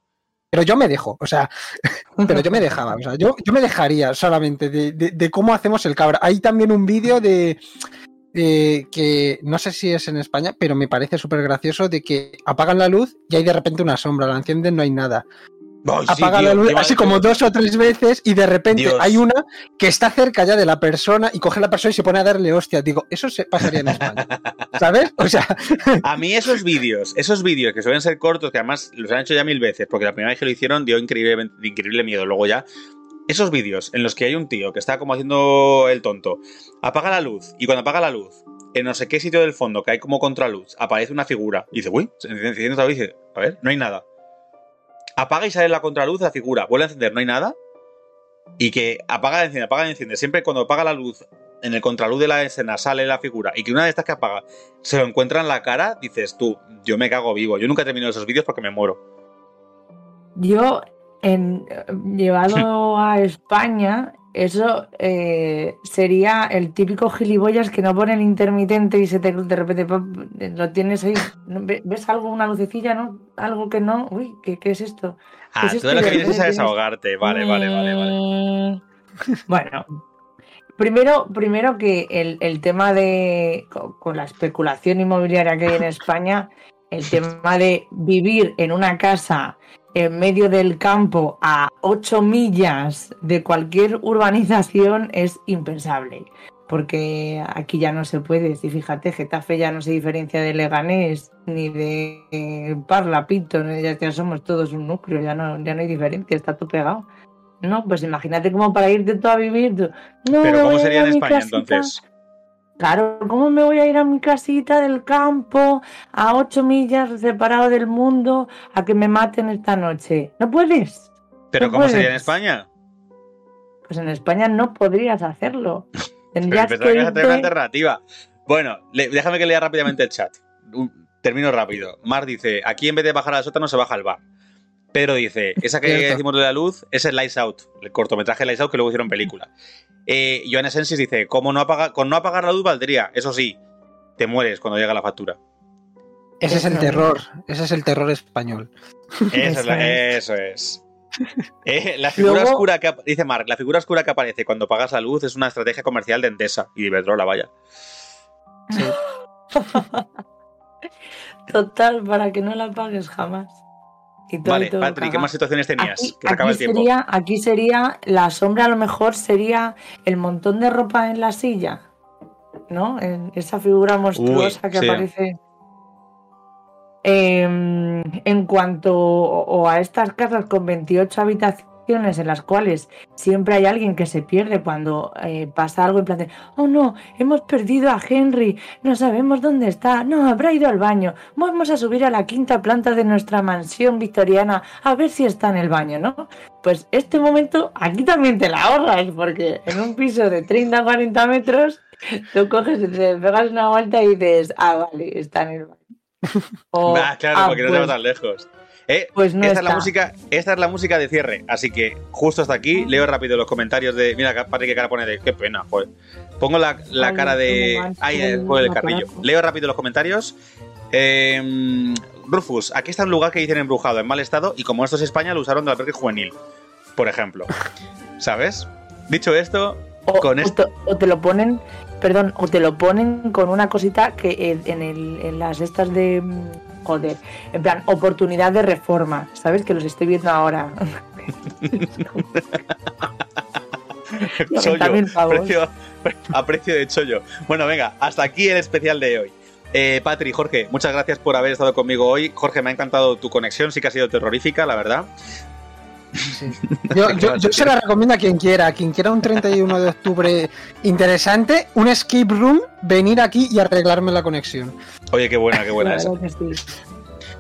Pero yo me dejo, o sea, pero yo me dejaba, o sea, yo, yo me dejaría solamente de, de- de cómo hacemos el cabra. Hay también un vídeo de, de que no sé si es en España, pero me parece súper gracioso de que apagan la luz y hay de repente una sombra, la encienden, no hay nada. Sí, apaga tío, la luz así como dos o tres veces y de repente Dios. hay una que está cerca ya de la persona y coge a la persona y se pone a darle hostia. Digo, eso se pasaría en España. ¿Sabes? O sea, A mí esos vídeos, esos vídeos que suelen ser cortos, que además los han hecho ya mil veces, porque la primera vez que lo hicieron dio increíble, increíble miedo. Luego ya, esos vídeos en los que hay un tío que está como haciendo el tonto, apaga la luz, y cuando apaga la luz, en no sé qué sitio del fondo, que hay como contraluz, aparece una figura, y dice, uy, se enciende otra vez y dice, a ver, no hay nada. Apaga y sale la contraluz de la figura, vuelve a encender, no hay nada. Y que apaga y enciende, apaga y enciende. Siempre cuando apaga la luz, en el contraluz de la escena sale la figura, y que una de estas que apaga se lo encuentra en la cara, dices tú, yo me cago vivo. Yo nunca termino esos vídeos porque me muero. Yo, en, llevado a España, eso eh, sería el típico gilipollas que no pone el intermitente y se te de repente pop, lo tienes ahí. ¿Ves algo, una lucecilla, no? Algo que no. Uy, ¿qué, qué es esto? Ah, es tú lo que vienes es a desahogarte. Vale, vale, vale, vale. Mm, Bueno, primero, primero que el, el tema de, con, con la especulación inmobiliaria que hay en España, el tema de vivir en una casa en medio del campo a 8 millas de cualquier urbanización es impensable. Porque aquí ya no se puede. Si fíjate, Getafe ya no se diferencia de Leganés ni de eh, Parla, ya, ya somos todos un núcleo, ya no, ya no hay diferencia, está todo pegado. No, pues imagínate como para irte tú a vivir. tú, no, me Pero ¿cómo sería en España casita". entonces? Claro, ¿cómo me voy a ir a mi casita del campo a ocho millas separado del mundo a que me maten esta noche? ¿No puedes? ¿Pero no cómo sería en puedes. España? Pues en España no podrías hacerlo. Pero Tendrías pensaba que que tener una alternativa. Bueno, le- déjame que lea rápidamente el chat. Termino rápido. Mar dice, aquí en vez de bajar al sótano se baja al bar. Pedro dice, esa que Cierto. decimos de la luz es el Lights Out, el cortometraje Lights Out que luego hicieron película. Eh, Joana Sensis dice, como no apaga, con no apagar la luz valdría, eso sí, te mueres cuando llega la factura. ese es el terror. Ese es el terror español. Eso es. la- Eso eso es. Eh, la figura Luego- oscura que dice Mark, la figura oscura que aparece cuando apagas la luz es una estrategia comercial de Endesa y de Iberdrola, vaya. Total, para que no la pagues jamás. Y todo, Vale, y todo Patrick, ¿qué más situaciones tenías? Aquí, que se acaba aquí el tiempo. sería, aquí sería, la sombra a lo mejor sería el montón de ropa en la silla, ¿no? En esa figura monstruosa que sí. aparece. Em, en cuanto o a estas casas con 28 habitaciones en las cuales siempre hay alguien que se pierde cuando eh, pasa algo en plan de, oh no, hemos perdido a Henry, no sabemos dónde está, no, habrá ido al baño, vamos a subir a la quinta planta de nuestra mansión victoriana a ver si está en el baño, ¿no? Pues este momento aquí también te la ahorras, porque en un piso de 30 40 metros, tú coges, y te pegas una vuelta y dices, ah, vale, está en el baño. O, claro, "Ah, porque no pues, te va tan lejos. Eh, pues no esta, es la está". música, esta es la música de cierre, así que justo hasta aquí leo rápido los comentarios de. Mira, Patrick, qué cara pone de. Qué pena, joder. Pongo la, la Ay, cara de. mancha Ahí, el después del carrillo. Leo rápido los comentarios. Eh, Rufus, aquí está un lugar que dicen embrujado, en mal estado, y como esto es España, lo usaron de albergue juvenil, por ejemplo. ¿Sabes? Dicho esto, O, con o esto. te, o te lo ponen, perdón, o te lo ponen con una cosita que en, el, las estas de, joder, en plan, oportunidad de reforma, ¿sabes? Que los estoy viendo ahora. chollo, precio, a precio de chollo. Bueno, venga, hasta aquí el especial de hoy. Eh, Patri, Jorge, muchas gracias por haber estado conmigo hoy. Jorge, me ha encantado tu conexión, sí que ha sido terrorífica, la verdad. Yo, se la recomiendo a quien quiera, a quien quiera un 31 de octubre interesante, un escape room, venir aquí y arreglarme la conexión. Oye, qué buena, qué buena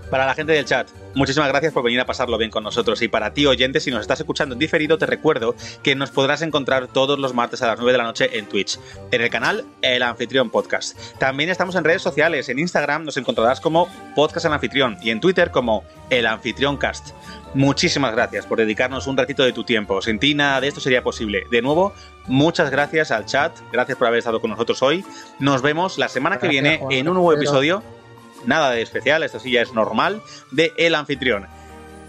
Para la gente del chat, muchísimas gracias por venir a pasarlo bien con nosotros. Y para ti, oyente, si nos estás escuchando en diferido, te recuerdo que nos podrás encontrar todos los martes a las 9 de la noche en Twitch, en el canal El Anfitrión Podcast. También estamos en redes sociales. En Instagram nos encontrarás como Podcast El Anfitrión y en Twitter como El Anfitrión Cast. Muchísimas gracias por dedicarnos un ratito de tu tiempo. Sin ti nada de esto sería posible. De nuevo, muchas gracias al chat. Gracias por haber estado con nosotros hoy. Nos vemos la semana que viene en un nuevo episodio nada de especial, esto sí ya es normal, de El Anfitrión.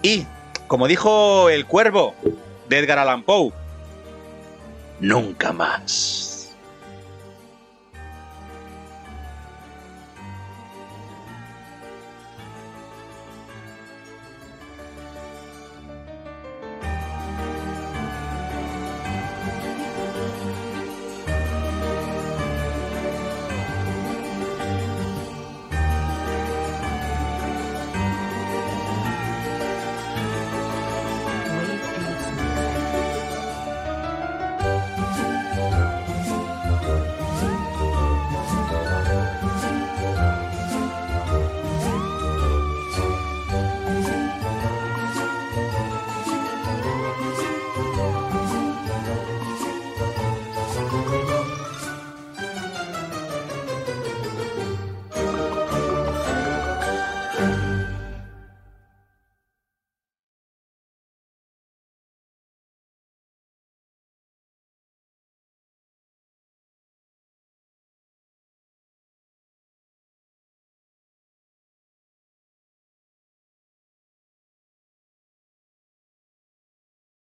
Y, como dijo el cuervo de Edgar Allan Poe, nunca más.